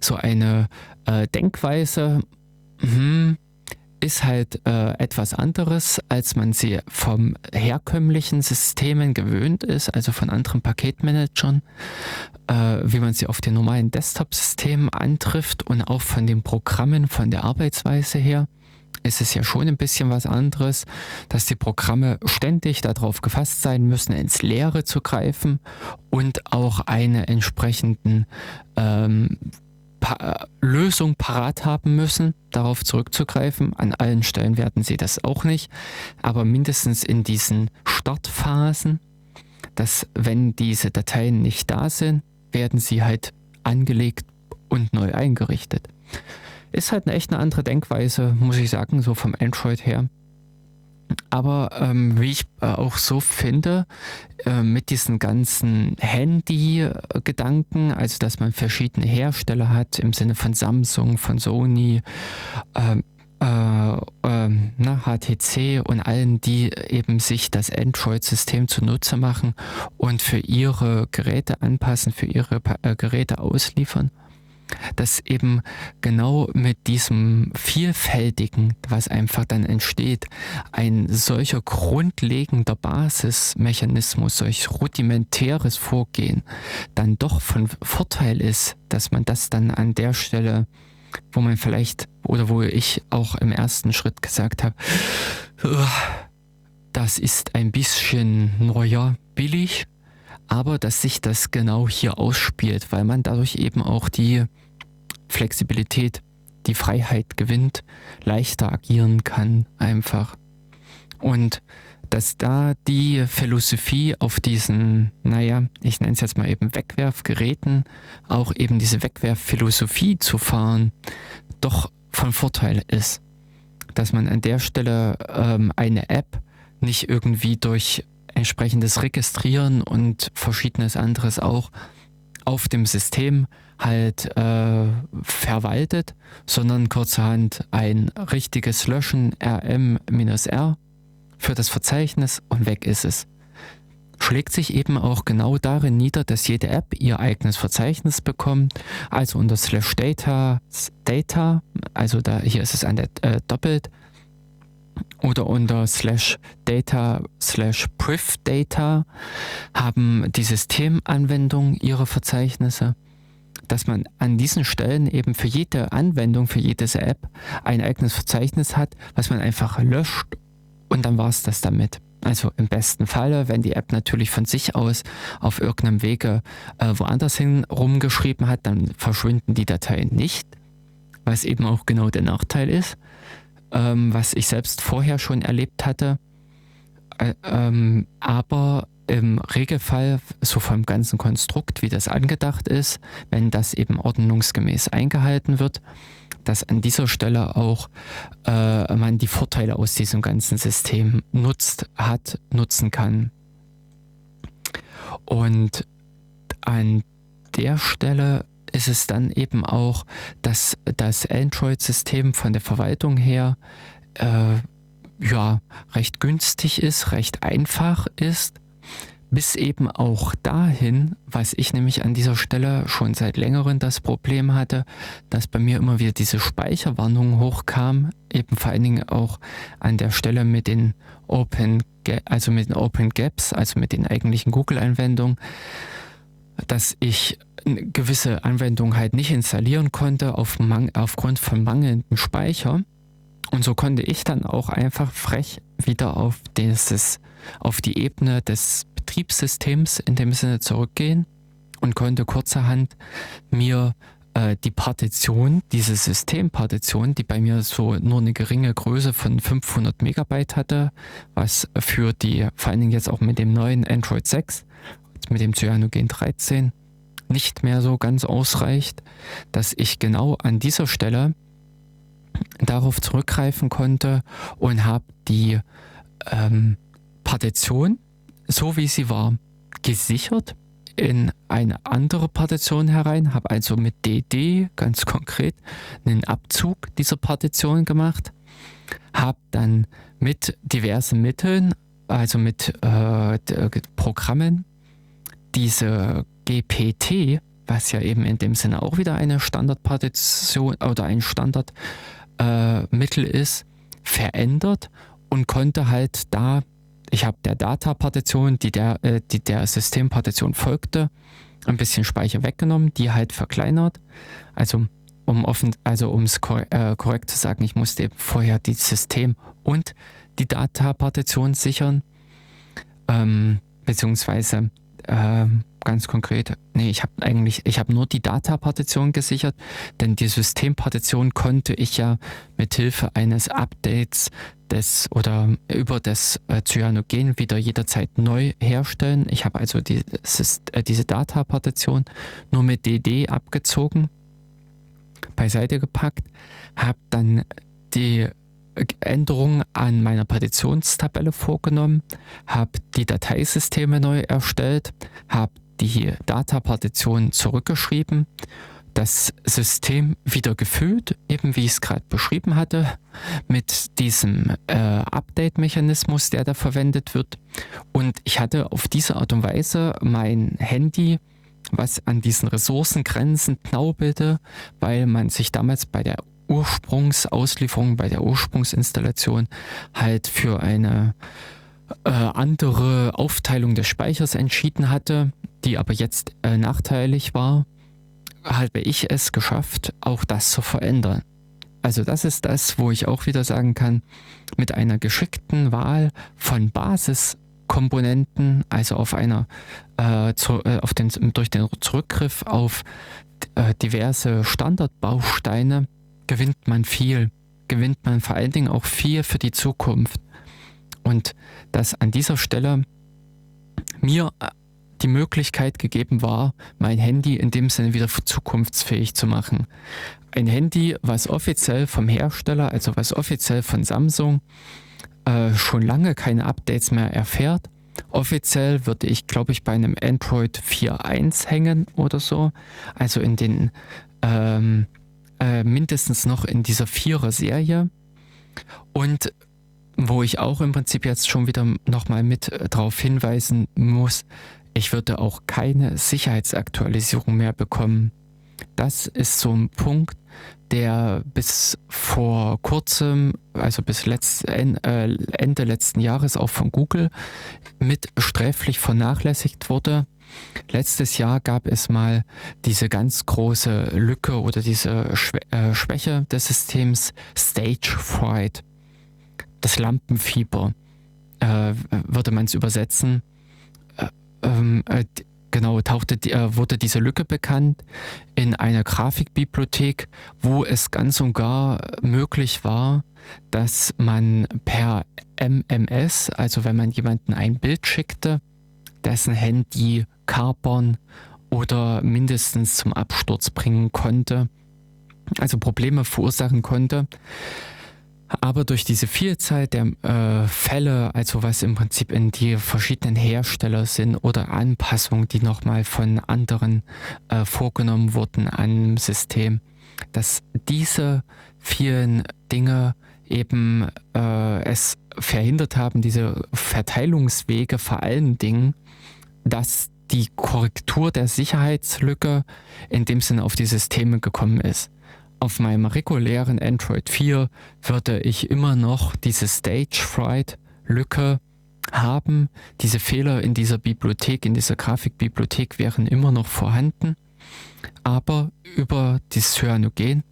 so eine äh, Denkweise, hm, ist halt äh, etwas anderes, als man sie vom herkömmlichen Systemen gewöhnt ist, also von anderen Paketmanagern, äh, wie man sie auf den normalen Desktop-Systemen antrifft und auch von den Programmen, von der Arbeitsweise her ist es ja schon ein bisschen was anderes, dass die Programme ständig darauf gefasst sein müssen, ins Leere zu greifen und auch eine entsprechenden ähm, pa Lösung parat haben müssen, darauf zurückzugreifen. An allen Stellen werden sie das auch nicht, aber mindestens in diesen Startphasen, dass wenn diese Dateien nicht da sind, werden sie halt angelegt und neu eingerichtet. Ist halt eine echt eine andere Denkweise, muss ich sagen, so vom Android her. Aber ähm, wie ich äh, auch so finde, äh, mit diesen ganzen Handy-Gedanken, also dass man verschiedene Hersteller hat im Sinne von Samsung, von Sony, ähm, äh, ähm, na, HTC und allen, die eben sich das Android-System zunutze machen und für ihre Geräte anpassen, für ihre äh, Geräte ausliefern dass eben genau mit diesem Vielfältigen, was einfach dann entsteht, ein solcher grundlegender Basismechanismus, solch rudimentäres Vorgehen dann doch von Vorteil ist, dass man das dann an der Stelle, wo man vielleicht oder wo ich auch im ersten Schritt gesagt habe, das ist ein bisschen, naja, billig, aber dass sich das genau hier ausspielt, weil man dadurch eben auch die Flexibilität, die Freiheit gewinnt, leichter agieren kann einfach. Und dass da die Philosophie auf diesen, naja, ich nenne es jetzt mal eben Wegwerfgeräten, auch eben diese Wegwerfphilosophie zu fahren, doch von Vorteil ist. Dass man an der Stelle ähm, eine App nicht irgendwie durch entsprechendes Registrieren und verschiedenes anderes auch auf dem System halt äh, verwaltet, sondern kurzerhand ein richtiges Löschen rm-r für das Verzeichnis und weg ist es. Schlägt sich eben auch genau darin nieder, dass jede App ihr eigenes Verzeichnis bekommt, also unter slash data, data, also da hier ist es an der äh, doppelt, oder unter slash data slash priv data haben die Systemanwendungen ihre Verzeichnisse dass man an diesen Stellen eben für jede Anwendung, für jede App ein eigenes Verzeichnis hat, was man einfach löscht und dann war es das damit. Also im besten Falle, wenn die App natürlich von sich aus auf irgendeinem Wege äh, woanders hin rumgeschrieben hat, dann verschwinden die Dateien nicht, was eben auch genau der Nachteil ist, ähm, was ich selbst vorher schon erlebt hatte. Äh, ähm, aber im Regelfall, so vom ganzen Konstrukt, wie das angedacht ist, wenn das eben ordnungsgemäß eingehalten wird, dass an dieser Stelle auch äh, man die Vorteile aus diesem ganzen System nutzt, hat, nutzen kann. Und an der Stelle ist es dann eben auch, dass das Android-System von der Verwaltung her äh, ja recht günstig ist, recht einfach ist bis eben auch dahin, was ich nämlich an dieser Stelle schon seit längerem das Problem hatte, dass bei mir immer wieder diese Speicherwarnung hochkam, eben vor allen Dingen auch an der Stelle mit den Open, also mit den Open Gaps, also mit den eigentlichen Google-Anwendungen, dass ich gewisse Anwendungen halt nicht installieren konnte auf aufgrund von mangelndem Speicher. Und so konnte ich dann auch einfach frech wieder auf dieses, auf die Ebene des Betriebssystems in dem Sinne zurückgehen und konnte kurzerhand mir äh, die Partition, diese Systempartition, die bei mir so nur eine geringe Größe von 500 Megabyte hatte, was für die, vor allen Dingen jetzt auch mit dem neuen Android 6, mit dem Cyanogen 13, nicht mehr so ganz ausreicht, dass ich genau an dieser Stelle darauf zurückgreifen konnte und habe die ähm, Partition so wie sie war, gesichert in eine andere Partition herein, habe also mit DD ganz konkret einen Abzug dieser Partition gemacht, habe dann mit diversen Mitteln, also mit äh, Programmen, diese GPT, was ja eben in dem Sinne auch wieder eine Standardpartition oder ein Standardmittel äh, ist, verändert und konnte halt da ich habe der Data-Partition, die der, äh, die der Systempartition folgte, ein bisschen Speicher weggenommen, die halt verkleinert. Also um offen, also um es kor äh, korrekt zu sagen, ich musste eben vorher die System und die Data-Partition sichern, ähm, beziehungsweise ähm, ganz konkret, nee, ich habe eigentlich, ich habe nur die Data-Partition gesichert, denn die Systempartition konnte ich ja mit Hilfe eines Updates des oder über das äh, Cyanogen wieder jederzeit neu herstellen. Ich habe also die, äh, diese Data-Partition nur mit DD abgezogen, beiseite gepackt, habe dann die Änderungen an meiner Partitionstabelle vorgenommen, habe die Dateisysteme neu erstellt, habe die Data-Partition zurückgeschrieben, das System wieder gefüllt, eben wie ich es gerade beschrieben hatte, mit diesem äh, Update-Mechanismus, der da verwendet wird. Und ich hatte auf diese Art und Weise mein Handy, was an diesen Ressourcengrenzen knaubelte, weil man sich damals bei der Ursprungsauslieferung, bei der Ursprungsinstallation halt für eine äh, andere Aufteilung des Speichers entschieden hatte, die aber jetzt äh, nachteilig war, habe ich es geschafft, auch das zu verändern. Also das ist das, wo ich auch wieder sagen kann, mit einer geschickten Wahl von Basiskomponenten, also auf einer äh, zu, äh, auf den, durch den Zurückgriff auf äh, diverse Standardbausteine gewinnt man viel, gewinnt man vor allen Dingen auch viel für die Zukunft. Und dass an dieser Stelle mir äh, die Möglichkeit gegeben war, mein Handy in dem Sinne wieder zukunftsfähig zu machen. Ein Handy, was offiziell vom Hersteller, also was offiziell von Samsung äh, schon lange keine Updates mehr erfährt. Offiziell würde ich, glaube ich, bei einem Android 4.1 hängen oder so. Also in den ähm, äh, mindestens noch in dieser Vierer-Serie. Und wo ich auch im Prinzip jetzt schon wieder nochmal mit äh, darauf hinweisen muss, ich würde auch keine Sicherheitsaktualisierung mehr bekommen. Das ist so ein Punkt, der bis vor kurzem, also bis letzt, äh, Ende letzten Jahres auch von Google mit sträflich vernachlässigt wurde. Letztes Jahr gab es mal diese ganz große Lücke oder diese äh, Schwäche des Systems Stage Fright das Lampenfieber, äh, würde man es übersetzen. Äh, ähm, äh, genau, tauchte, äh, wurde diese Lücke bekannt in einer Grafikbibliothek, wo es ganz und gar möglich war, dass man per MMS, also wenn man jemanden ein Bild schickte, dessen Handy kapern oder mindestens zum Absturz bringen konnte, also Probleme verursachen konnte. Aber durch diese Vielzahl der äh, Fälle, also was im Prinzip in die verschiedenen Hersteller sind oder Anpassungen, die nochmal von anderen äh, vorgenommen wurden am System, dass diese vielen Dinge eben äh, es verhindert haben, diese Verteilungswege vor allen Dingen, dass die Korrektur der Sicherheitslücke in dem Sinne auf die Systeme gekommen ist. Auf meinem regulären Android 4 würde ich immer noch diese Stage Fright Lücke haben. Diese Fehler in dieser Bibliothek, in dieser Grafikbibliothek wären immer noch vorhanden. Aber über das Cyanogen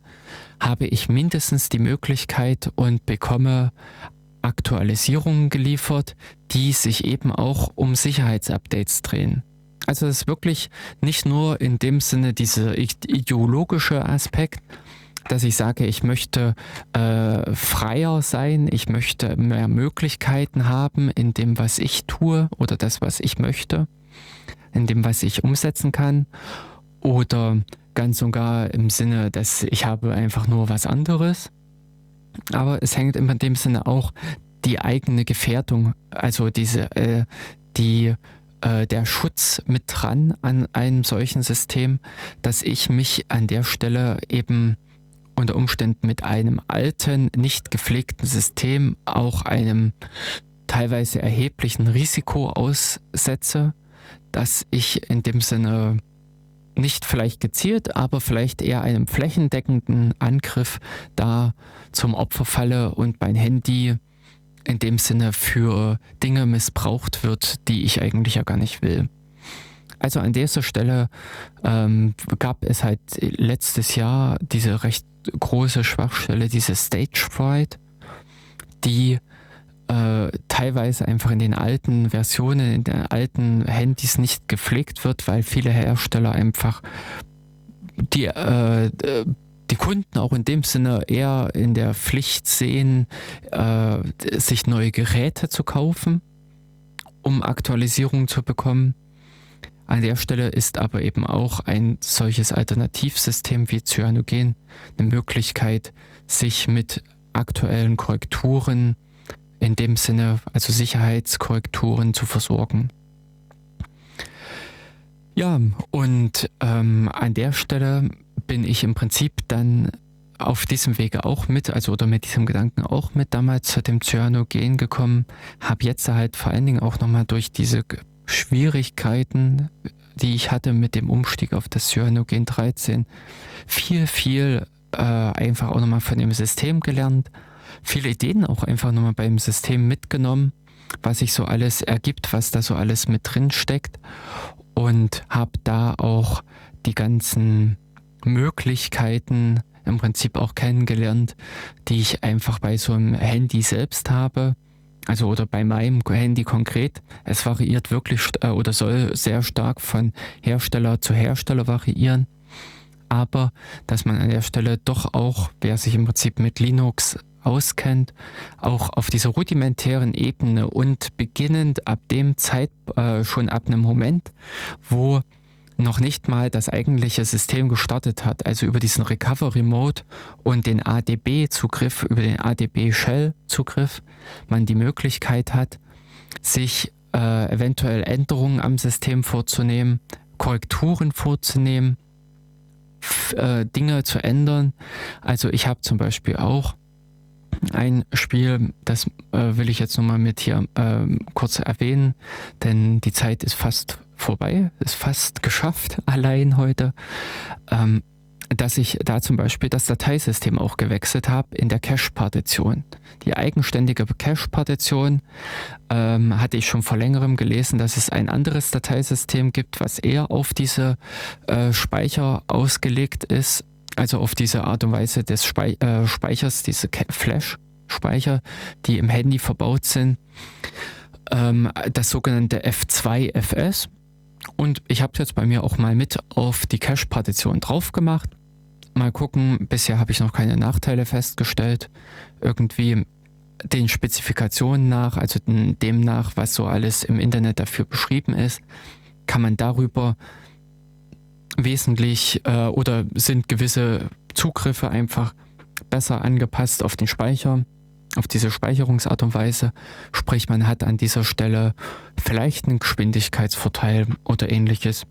habe ich mindestens die Möglichkeit und bekomme Aktualisierungen geliefert, die sich eben auch um Sicherheitsupdates drehen. Also es ist wirklich nicht nur in dem Sinne dieser ideologische Aspekt, dass ich sage, ich möchte äh, freier sein, ich möchte mehr Möglichkeiten haben in dem, was ich tue oder das, was ich möchte, in dem, was ich umsetzen kann oder ganz und gar im Sinne, dass ich habe einfach nur was anderes. Aber es hängt in dem Sinne auch die eigene Gefährdung, also diese, äh, die äh, der Schutz mit dran an einem solchen System, dass ich mich an der Stelle eben unter Umständen mit einem alten, nicht gepflegten System auch einem teilweise erheblichen Risiko aussetze, dass ich in dem Sinne nicht vielleicht gezielt, aber vielleicht eher einem flächendeckenden Angriff da zum Opfer falle und mein Handy in dem Sinne für Dinge missbraucht wird, die ich eigentlich ja gar nicht will. Also an dieser Stelle ähm, gab es halt letztes Jahr diese recht große Schwachstelle, diese Stage Fright, die äh, teilweise einfach in den alten Versionen, in den alten Handys nicht gepflegt wird, weil viele Hersteller einfach die, äh, die Kunden auch in dem Sinne eher in der Pflicht sehen, äh, sich neue Geräte zu kaufen, um Aktualisierungen zu bekommen. An der Stelle ist aber eben auch ein solches Alternativsystem wie Cyanogen eine Möglichkeit, sich mit aktuellen Korrekturen in dem Sinne, also Sicherheitskorrekturen zu versorgen. Ja, und ähm, an der Stelle bin ich im Prinzip dann auf diesem Wege auch mit, also oder mit diesem Gedanken auch mit damals zu dem Cyanogen gekommen, habe jetzt halt vor allen Dingen auch nochmal durch diese Schwierigkeiten, die ich hatte mit dem Umstieg auf das Cyanogen 13, viel, viel äh, einfach auch nochmal von dem System gelernt, viele Ideen auch einfach nochmal beim System mitgenommen, was sich so alles ergibt, was da so alles mit drin steckt. Und habe da auch die ganzen Möglichkeiten im Prinzip auch kennengelernt, die ich einfach bei so einem Handy selbst habe. Also oder bei meinem Handy konkret, es variiert wirklich äh, oder soll sehr stark von Hersteller zu Hersteller variieren. Aber dass man an der Stelle doch auch, wer sich im Prinzip mit Linux auskennt, auch auf dieser rudimentären Ebene und beginnend ab dem Zeit, äh, schon ab einem Moment, wo noch nicht mal das eigentliche System gestartet hat, also über diesen Recovery Mode und den ADB-Zugriff, über den ADB-Shell-Zugriff, man die Möglichkeit hat, sich äh, eventuell Änderungen am System vorzunehmen, Korrekturen vorzunehmen, äh, Dinge zu ändern. Also ich habe zum Beispiel auch ein Spiel, das äh, will ich jetzt nochmal mit hier äh, kurz erwähnen, denn die Zeit ist fast vorbei, ist fast geschafft, [laughs] allein heute. Ähm, dass ich da zum Beispiel das Dateisystem auch gewechselt habe in der Cache-Partition. Die eigenständige Cache-Partition ähm, hatte ich schon vor längerem gelesen, dass es ein anderes Dateisystem gibt, was eher auf diese äh, Speicher ausgelegt ist, also auf diese Art und Weise des Spei äh, Speichers, diese Flash-Speicher, die im Handy verbaut sind. Ähm, das sogenannte F2FS. Und ich habe es jetzt bei mir auch mal mit auf die Cache-Partition drauf gemacht. Mal gucken, bisher habe ich noch keine Nachteile festgestellt. Irgendwie den Spezifikationen nach, also dem nach, was so alles im Internet dafür beschrieben ist, kann man darüber wesentlich äh, oder sind gewisse Zugriffe einfach besser angepasst auf den Speicher auf diese Speicherungsart und Weise. Sprich, man hat an dieser Stelle vielleicht einen Geschwindigkeitsvorteil oder ähnliches.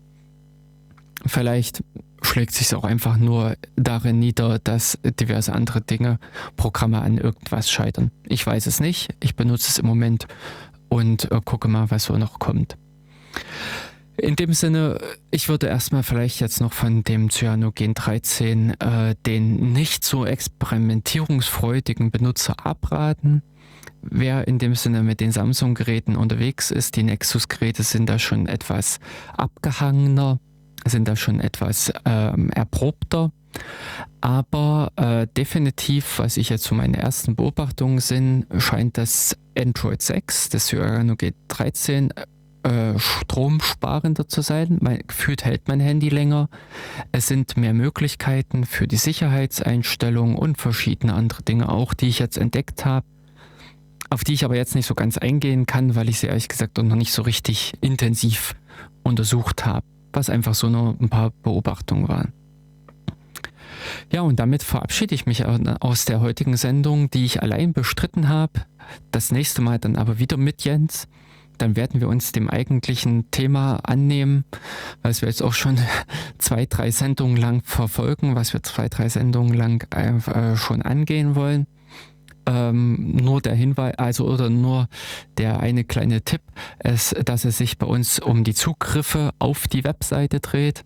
Vielleicht schlägt sich auch einfach nur darin nieder, dass diverse andere Dinge, Programme an irgendwas scheitern. Ich weiß es nicht. Ich benutze es im Moment und äh, gucke mal, was so noch kommt. In dem Sinne, ich würde erstmal vielleicht jetzt noch von dem Cyanogen 13 äh, den nicht so experimentierungsfreudigen Benutzer abraten. Wer in dem Sinne mit den Samsung-Geräten unterwegs ist, die Nexus-Geräte sind da schon etwas abgehangener, sind da schon etwas ähm, erprobter. Aber äh, definitiv, was ich jetzt zu meinen ersten Beobachtungen sind, scheint das Android 6, das Cyanogen 13, äh, stromsparender zu sein. Man, gefühlt hält mein Handy länger. Es sind mehr Möglichkeiten für die Sicherheitseinstellungen und verschiedene andere Dinge auch, die ich jetzt entdeckt habe. Auf die ich aber jetzt nicht so ganz eingehen kann, weil ich sie ehrlich gesagt noch nicht so richtig intensiv untersucht habe, was einfach so nur ein paar Beobachtungen waren. Ja, und damit verabschiede ich mich aus der heutigen Sendung, die ich allein bestritten habe. Das nächste Mal dann aber wieder mit Jens dann werden wir uns dem eigentlichen Thema annehmen, was wir jetzt auch schon [laughs] zwei, drei Sendungen lang verfolgen, was wir zwei, drei Sendungen lang äh, schon angehen wollen. Ähm, nur der Hinweis, also oder nur der eine kleine Tipp, ist, dass es sich bei uns um die Zugriffe auf die Webseite dreht.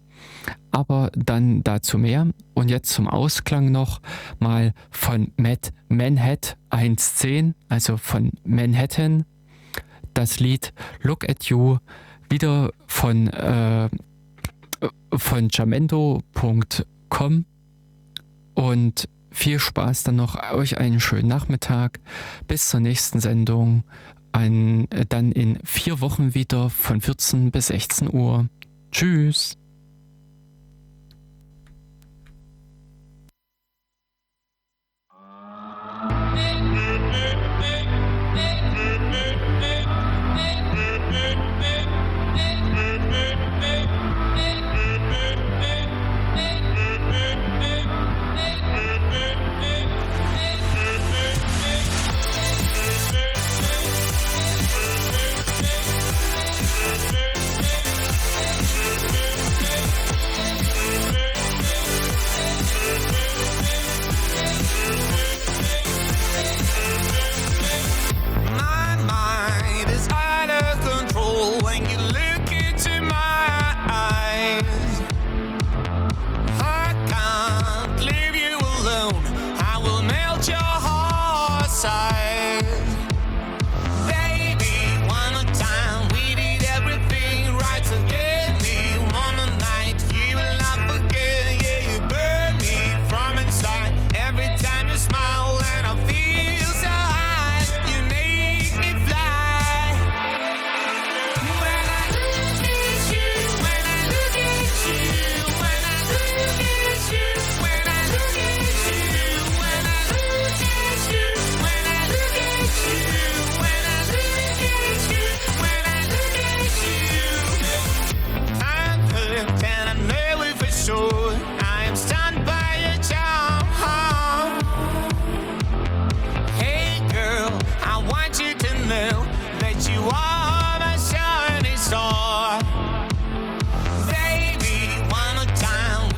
Aber dann dazu mehr. Und jetzt zum Ausklang noch mal von Matt Manhattan 1.10, also von Manhattan das Lied Look at You wieder von, äh, von jamendo.com und viel Spaß dann noch, euch einen schönen Nachmittag. Bis zur nächsten Sendung. Ein, dann in vier Wochen wieder von 14 bis 16 Uhr. Tschüss.